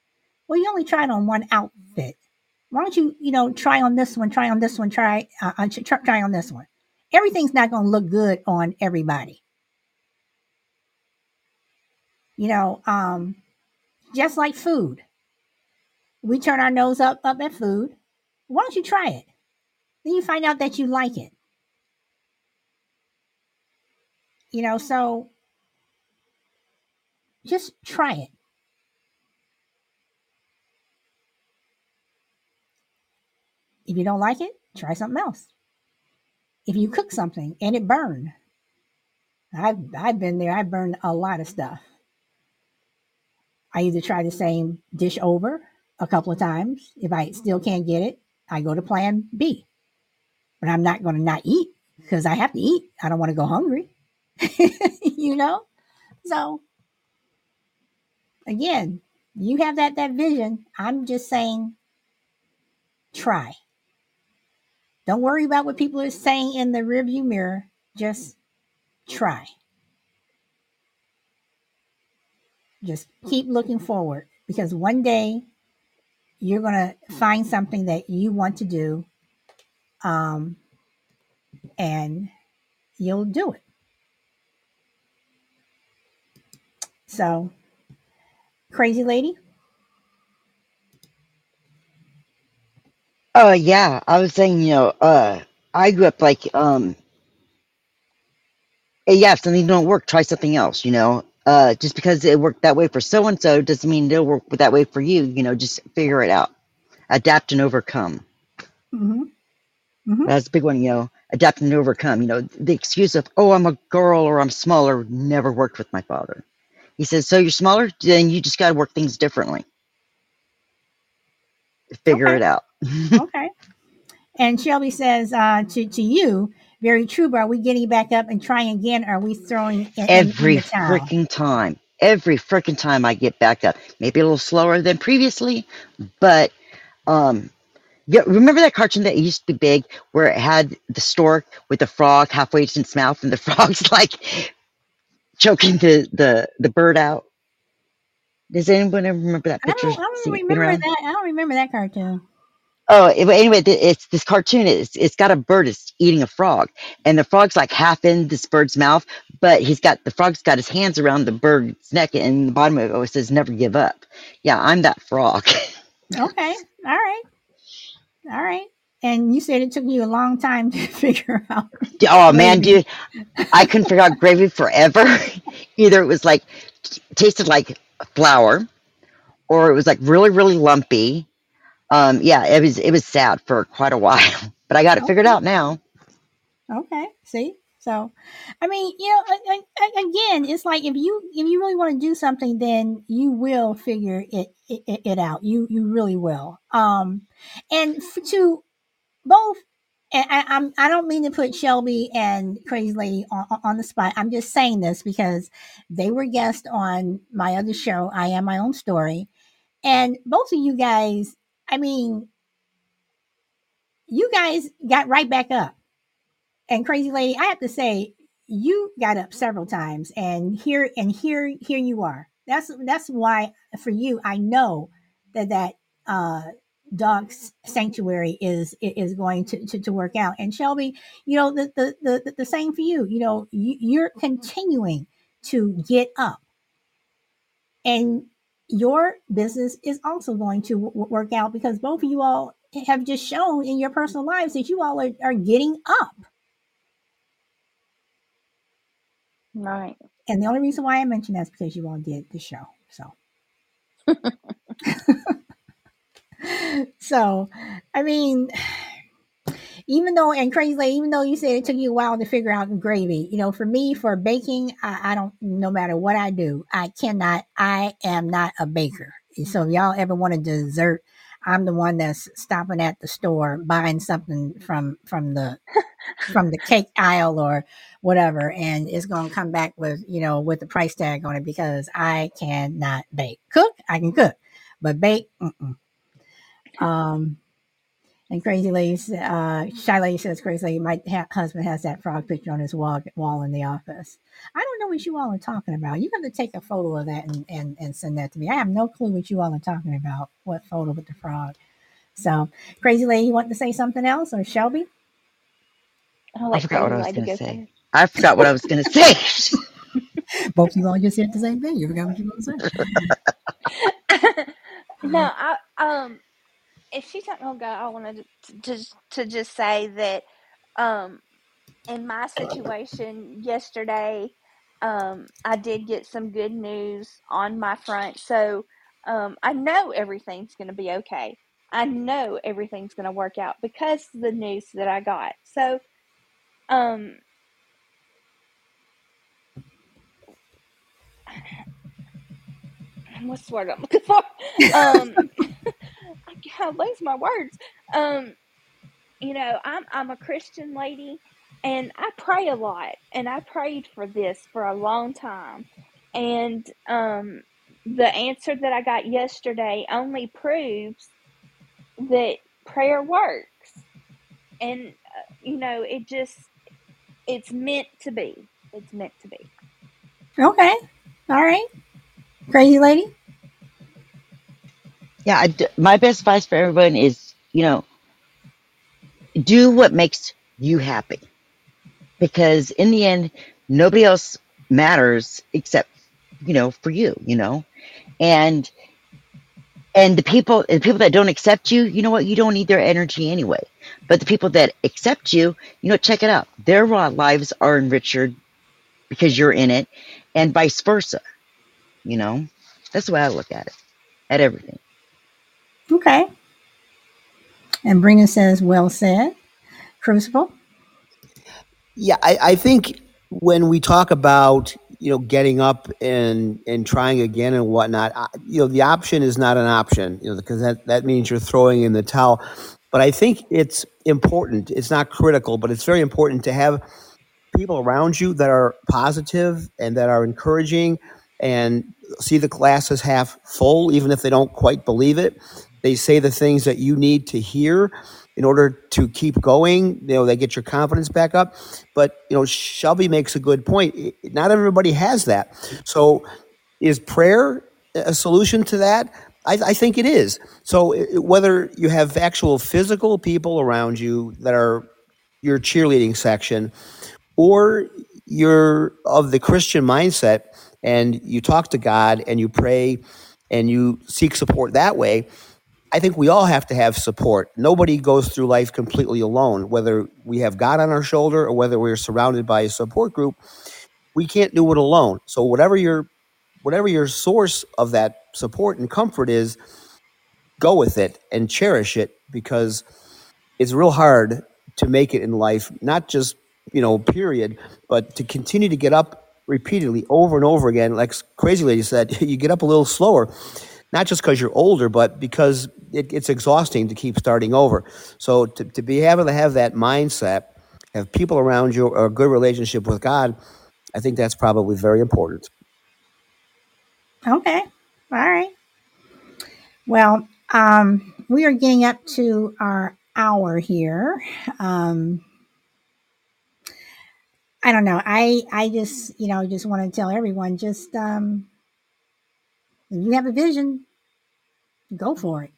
Well, you only tried on one outfit. Why don't you you know try on this one, try on this one, try uh, try, try on this one. Everything's not going to look good on everybody. You know, um, just like food, we turn our nose up up at food. Why don't you try it? Then you find out that you like it. You know, so just try it. If you don't like it, try something else. If you cook something and it burned, I've, I've been there, I've burned a lot of stuff. I either try the same dish over a couple of times. If I still can't get it, I go to plan B. But I'm not going to not eat because I have to eat. I don't want to go hungry, you know? So again, you have that that vision. I'm just saying try. Don't worry about what people are saying in the rearview mirror. Just try. Just keep looking forward because one day you're going to find something that you want to do um, and you'll do it. So, crazy lady. Oh yeah, I was saying, you know, uh, I grew up like, um, eh, yeah, if something don't work, try something else. You know, uh, just because it worked that way for so and so doesn't mean it'll work that way for you. You know, just figure it out, adapt and overcome. hmm hmm That's a big one. You know, adapt and overcome. You know, the excuse of oh, I'm a girl or I'm smaller never worked with my father. He says, so you're smaller, then you just got to work things differently. Figure Okay. it out. Okay. And Shelby says uh, to to you, very true. But are we getting back up and trying again? Or are we throwing in, in, in every freaking time. Every freaking time I get back up. Maybe a little slower than previously, but um yeah, remember that cartoon that used to be big where it had the stork with the frog halfway to its mouth and the frog's like choking the, the, the bird out? Does anyone ever remember that I picture? don't. I don't See been remember around? that. I don't remember that cartoon. Oh, it- but anyway, th- it's this cartoon. It's it's got a bird that's eating a frog, and the frog's like half in this bird's mouth, but he's got the frog's got his hands around the bird's neck, and the bottom of it always says "Never give up." Yeah, I'm that frog. Okay. All right. All right. And you said it took you a long time to figure out. oh man, dude, I couldn't figure out gravy forever. Either it was like t- tasted like flour, or it was like really really lumpy. Um, yeah, it was it was sad for quite a while, but I got it figured Okay. out now. Okay. See. So, I mean, you know, a- a- a- again, it's like if you if you really want to do something, then you will figure it it, it out. You you really will. Um, and f- to both and I, I'm I don't mean to put Shelby and Crazy Lady on, on the spot. I'm just saying this because they were guests on my other show, I Am My Own Story, and both of you guys. I mean, you guys got right back up. And Crazy Lady, I have to say, you got up several times, and here and here here you are. That's that's why for you, I know that that uh, dog sanctuary is is going to, to, to work out. And Shelby, you know the the the, the same for you. You know you, you're continuing to get up, and your business is also going to w- work out because both of you all have just shown in your personal lives that you all are, are getting up. Right. And the only reason why I mention that is because you all did the show. So, so I mean, even though and crazy, even though you said it took you a while to figure out gravy, you know, for me for baking, I, I don't. No matter what I do, I cannot. I am not a baker. So if y'all ever want a dessert, I'm the one that's stopping at the store buying something from from the from the cake aisle or whatever, and it's gonna come back with you know with the price tag on it because I cannot bake. Cook, I can cook, but bake, mm-mm. Um. And crazy lady, uh, shy lady says, "Crazy lady, my ha- husband has that frog picture on his wall wall in the office. I don't know what you all are talking about. You have to take a photo of that and, and and send that to me. I have no clue what you all are talking about. What photo with the frog? So, crazy lady, you want to say something else, or Shelby? I'll I let forgot what I was Lady gonna go say. first. I forgot what I was gonna say. Both of you all just said the same thing. You forgot what you were going to say. no, I um, if she's not gonna go, I wanted to just to just say that um, in my situation yesterday, um, I did get some good news on my front, so um, I know everything's gonna be okay. I know everything's gonna work out because of the news that I got. So um, what's the word I'm looking for? Um, I lose my words. Um, you know, I'm I'm a Christian lady and I pray a lot and I prayed for this for a long time. And um the answer that I got yesterday only proves that prayer works. And, uh, you know, it just, it's meant to be. It's meant to be. Okay. All right. Crazy lady. Yeah, my best advice for everyone is, you know, do what makes you happy because in the end, nobody else matters except, you know, for you, you know, and and the people the people that don't accept you, you know what, you don't need their energy anyway. But the people that accept you, you know, check it out. Their lives are enriched because you're in it, and vice versa. You know, that's the way I look at it, at everything. Okay. And Brina says, well said. Crucible. Yeah, I, I think when we talk about you know getting up and and trying again and whatnot, I, you know the option is not an option, you know, because that that means you're throwing in the towel. But I think it's important. It's not critical, but it's very important to have people around you that are positive and that are encouraging and see the glass as half full, even if they don't quite believe it. They say the things that you need to hear in order to keep going. You know, they get your confidence back up. But, you know, Shelby makes a good point. Not everybody has that. So is prayer a solution to that? I, I think it is. So whether you have actual physical people around you that are your cheerleading section, or you're of the Christian mindset and you talk to God and you pray and you seek support that way, I think we all have to have support. Nobody goes through life completely alone, whether we have God on our shoulder or whether we're surrounded by a support group. We can't do it alone. So whatever your whatever your source of that support and comfort is, go with it and cherish it because it's real hard to make it in life, not just you know, period. But to continue to get up repeatedly over and over again, like Crazy Lady said, you get up a little slower, not just because you're older, but because it, it's exhausting to keep starting over. So to, to be able to have that mindset, have people around you, or a good relationship with God, I think that's probably very important. Okay. All right. Well, um, we are getting up to our hour here. Um, I don't know. I I just you know just want to tell everyone just um, if you have a vision, go for it.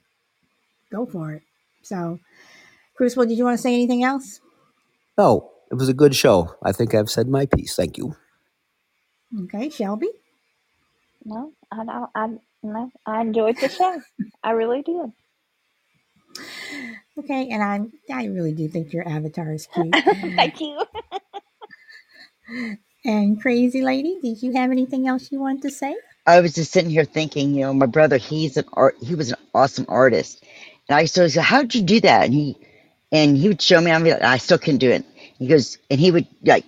Go for it. So, Crucible, did you want to say anything else? No, it was a good show. I think I've said my piece. Thank you. Okay, Shelby. No, I don't. I no, I enjoyed the show. I really did. Okay, and I I really do think your avatar is cute. Thank you. And Crazy Lady, did you have anything else you wanted to say? I was just sitting here thinking, you know, my brother, he's an art, he was an awesome artist, and I used to "How'd you do that?" And he, and he would show me. I'm like, I still couldn't do it. He goes, and he would like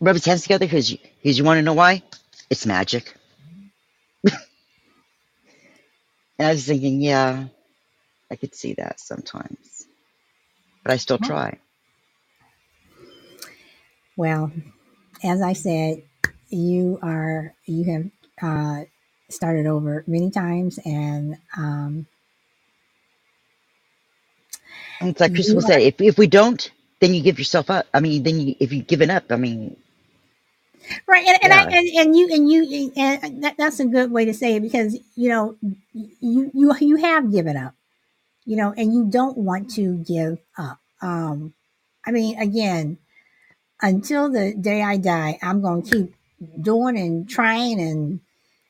rub his hands together because, because you want to know why? It's magic. and I was thinking, yeah, I could see that sometimes, but I still try. Well, as I said, you are you have uh, started over many times, and um, it's like Crystal said, if if we don't, then you give yourself up. I mean, then you, if you've given up, I mean, right, and, and yeah. I and, and you and you and that, that's a good way to say it because you know you you you have given up, you know, and you don't want to give up. Um, I mean, again, until the day I die, I'm going to keep doing and trying. And,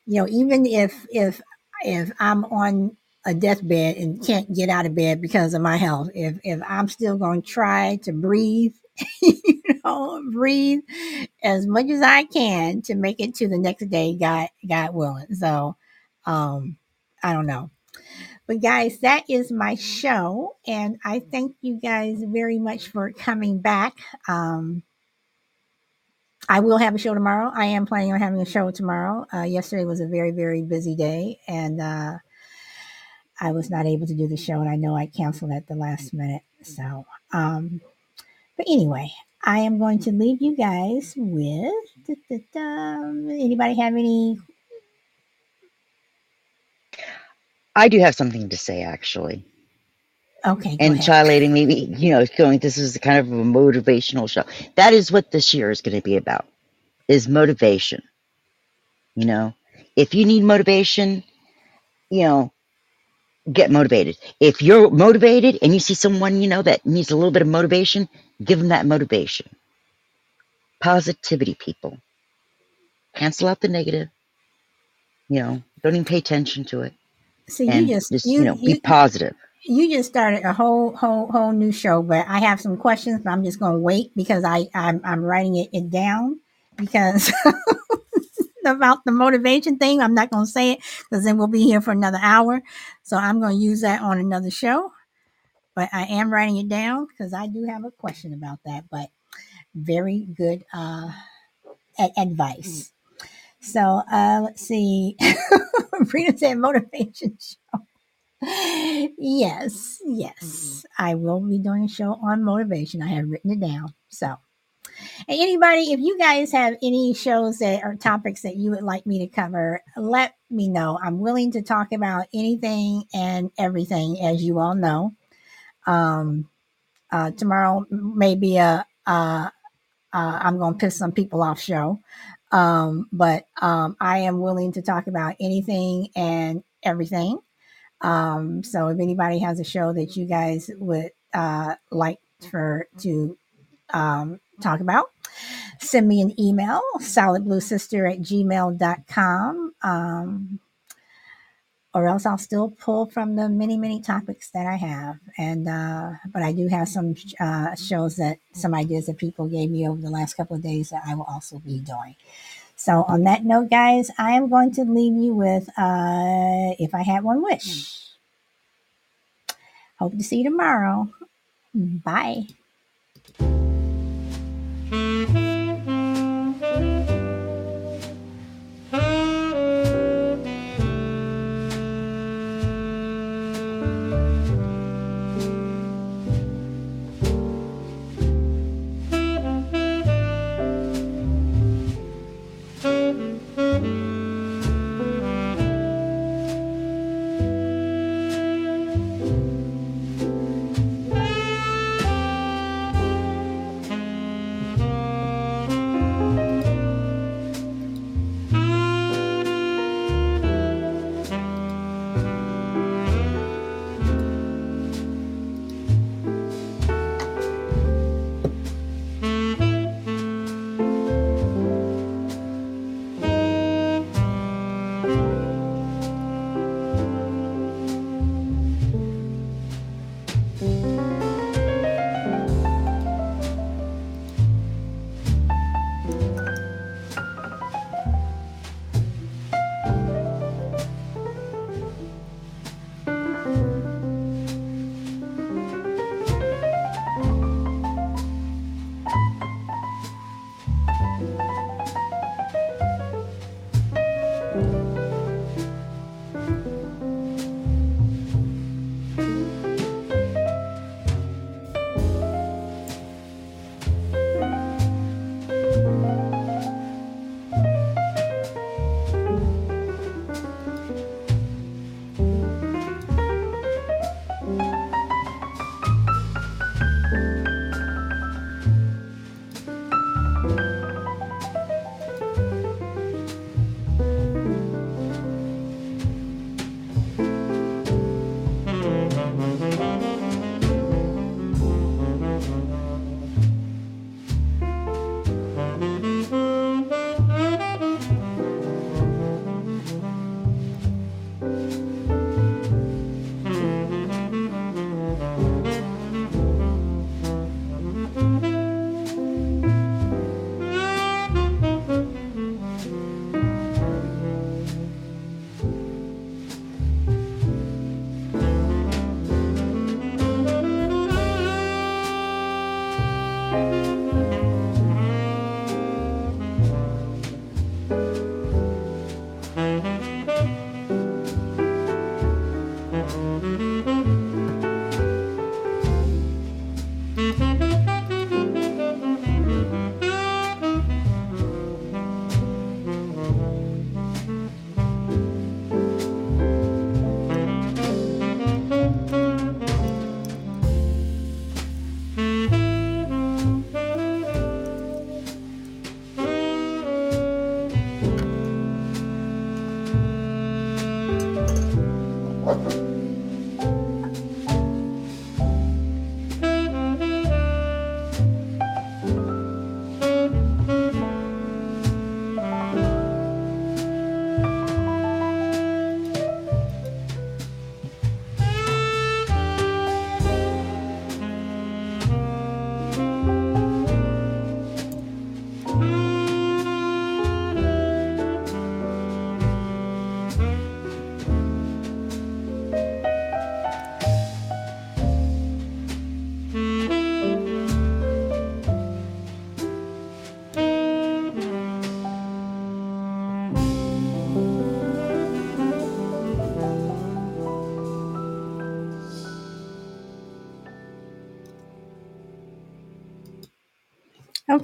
you know, even if, if, if I'm on a deathbed and can't get out of bed because of my health, if, if I'm still going to try to breathe, you know, breathe as much as I can to make it to the next day, God, God willing. So, um, I don't know. But guys, that is my show. And I thank you guys very much for coming back. Um, I will have a show tomorrow. I am planning on having a show tomorrow. Uh, yesterday was a very, very busy day, and uh, I was not able to do the show, and I know I canceled at the last minute. So, um, but anyway, I am going to leave you guys with. Da, da, da, anybody have any I do have something to say actually. Okay, And Lady, maybe, you know, going, this is kind of a motivational show. That is what this year is going to be about, is motivation. You know, if you need motivation, you know, get motivated. If you're motivated and you see someone, you know, that needs a little bit of motivation, give them that motivation. Positivity, people. Cancel out the negative. You know, don't even pay attention to it. See, you just just, you you know, be you positive. You just started a whole whole whole new show, but I have some questions, but I'm just going to wait because I I'm, I'm writing it, it down because about the motivation thing. I'm not going to say it because then we'll be here for another hour. So I'm going to use that on another show. But I am writing it down because I do have a question about that. But very good uh, a- advice. So uh, let's see. Rita said motivation show. Yes, yes. I will be doing a show on motivation. I have written it down. So, and anybody, if you guys have any shows that or topics that you would like me to cover, let me know. I'm willing to talk about anything and everything, as you all know. Um, uh, tomorrow may be a uh, uh, I'm going to piss some people off show, um, but um, I am willing to talk about anything and everything. Um, so if anybody has a show that you guys would uh, like for to um, talk about, send me an email, solidbluesister at gmail.com. Um, or else I'll still pull from the many, many topics that I have. And, uh, but I do have some uh, shows that some ideas that people gave me over the last couple of days that I will also be doing. So, on that note, guys, I am going to leave you with uh, If I Had One Wish. Hope to see you tomorrow. Bye.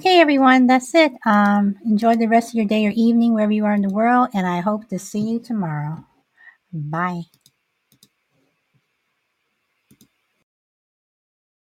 Okay, everyone, that's it. Um, enjoy the rest of your day or evening wherever you are in the world, and I hope to see you tomorrow. Bye.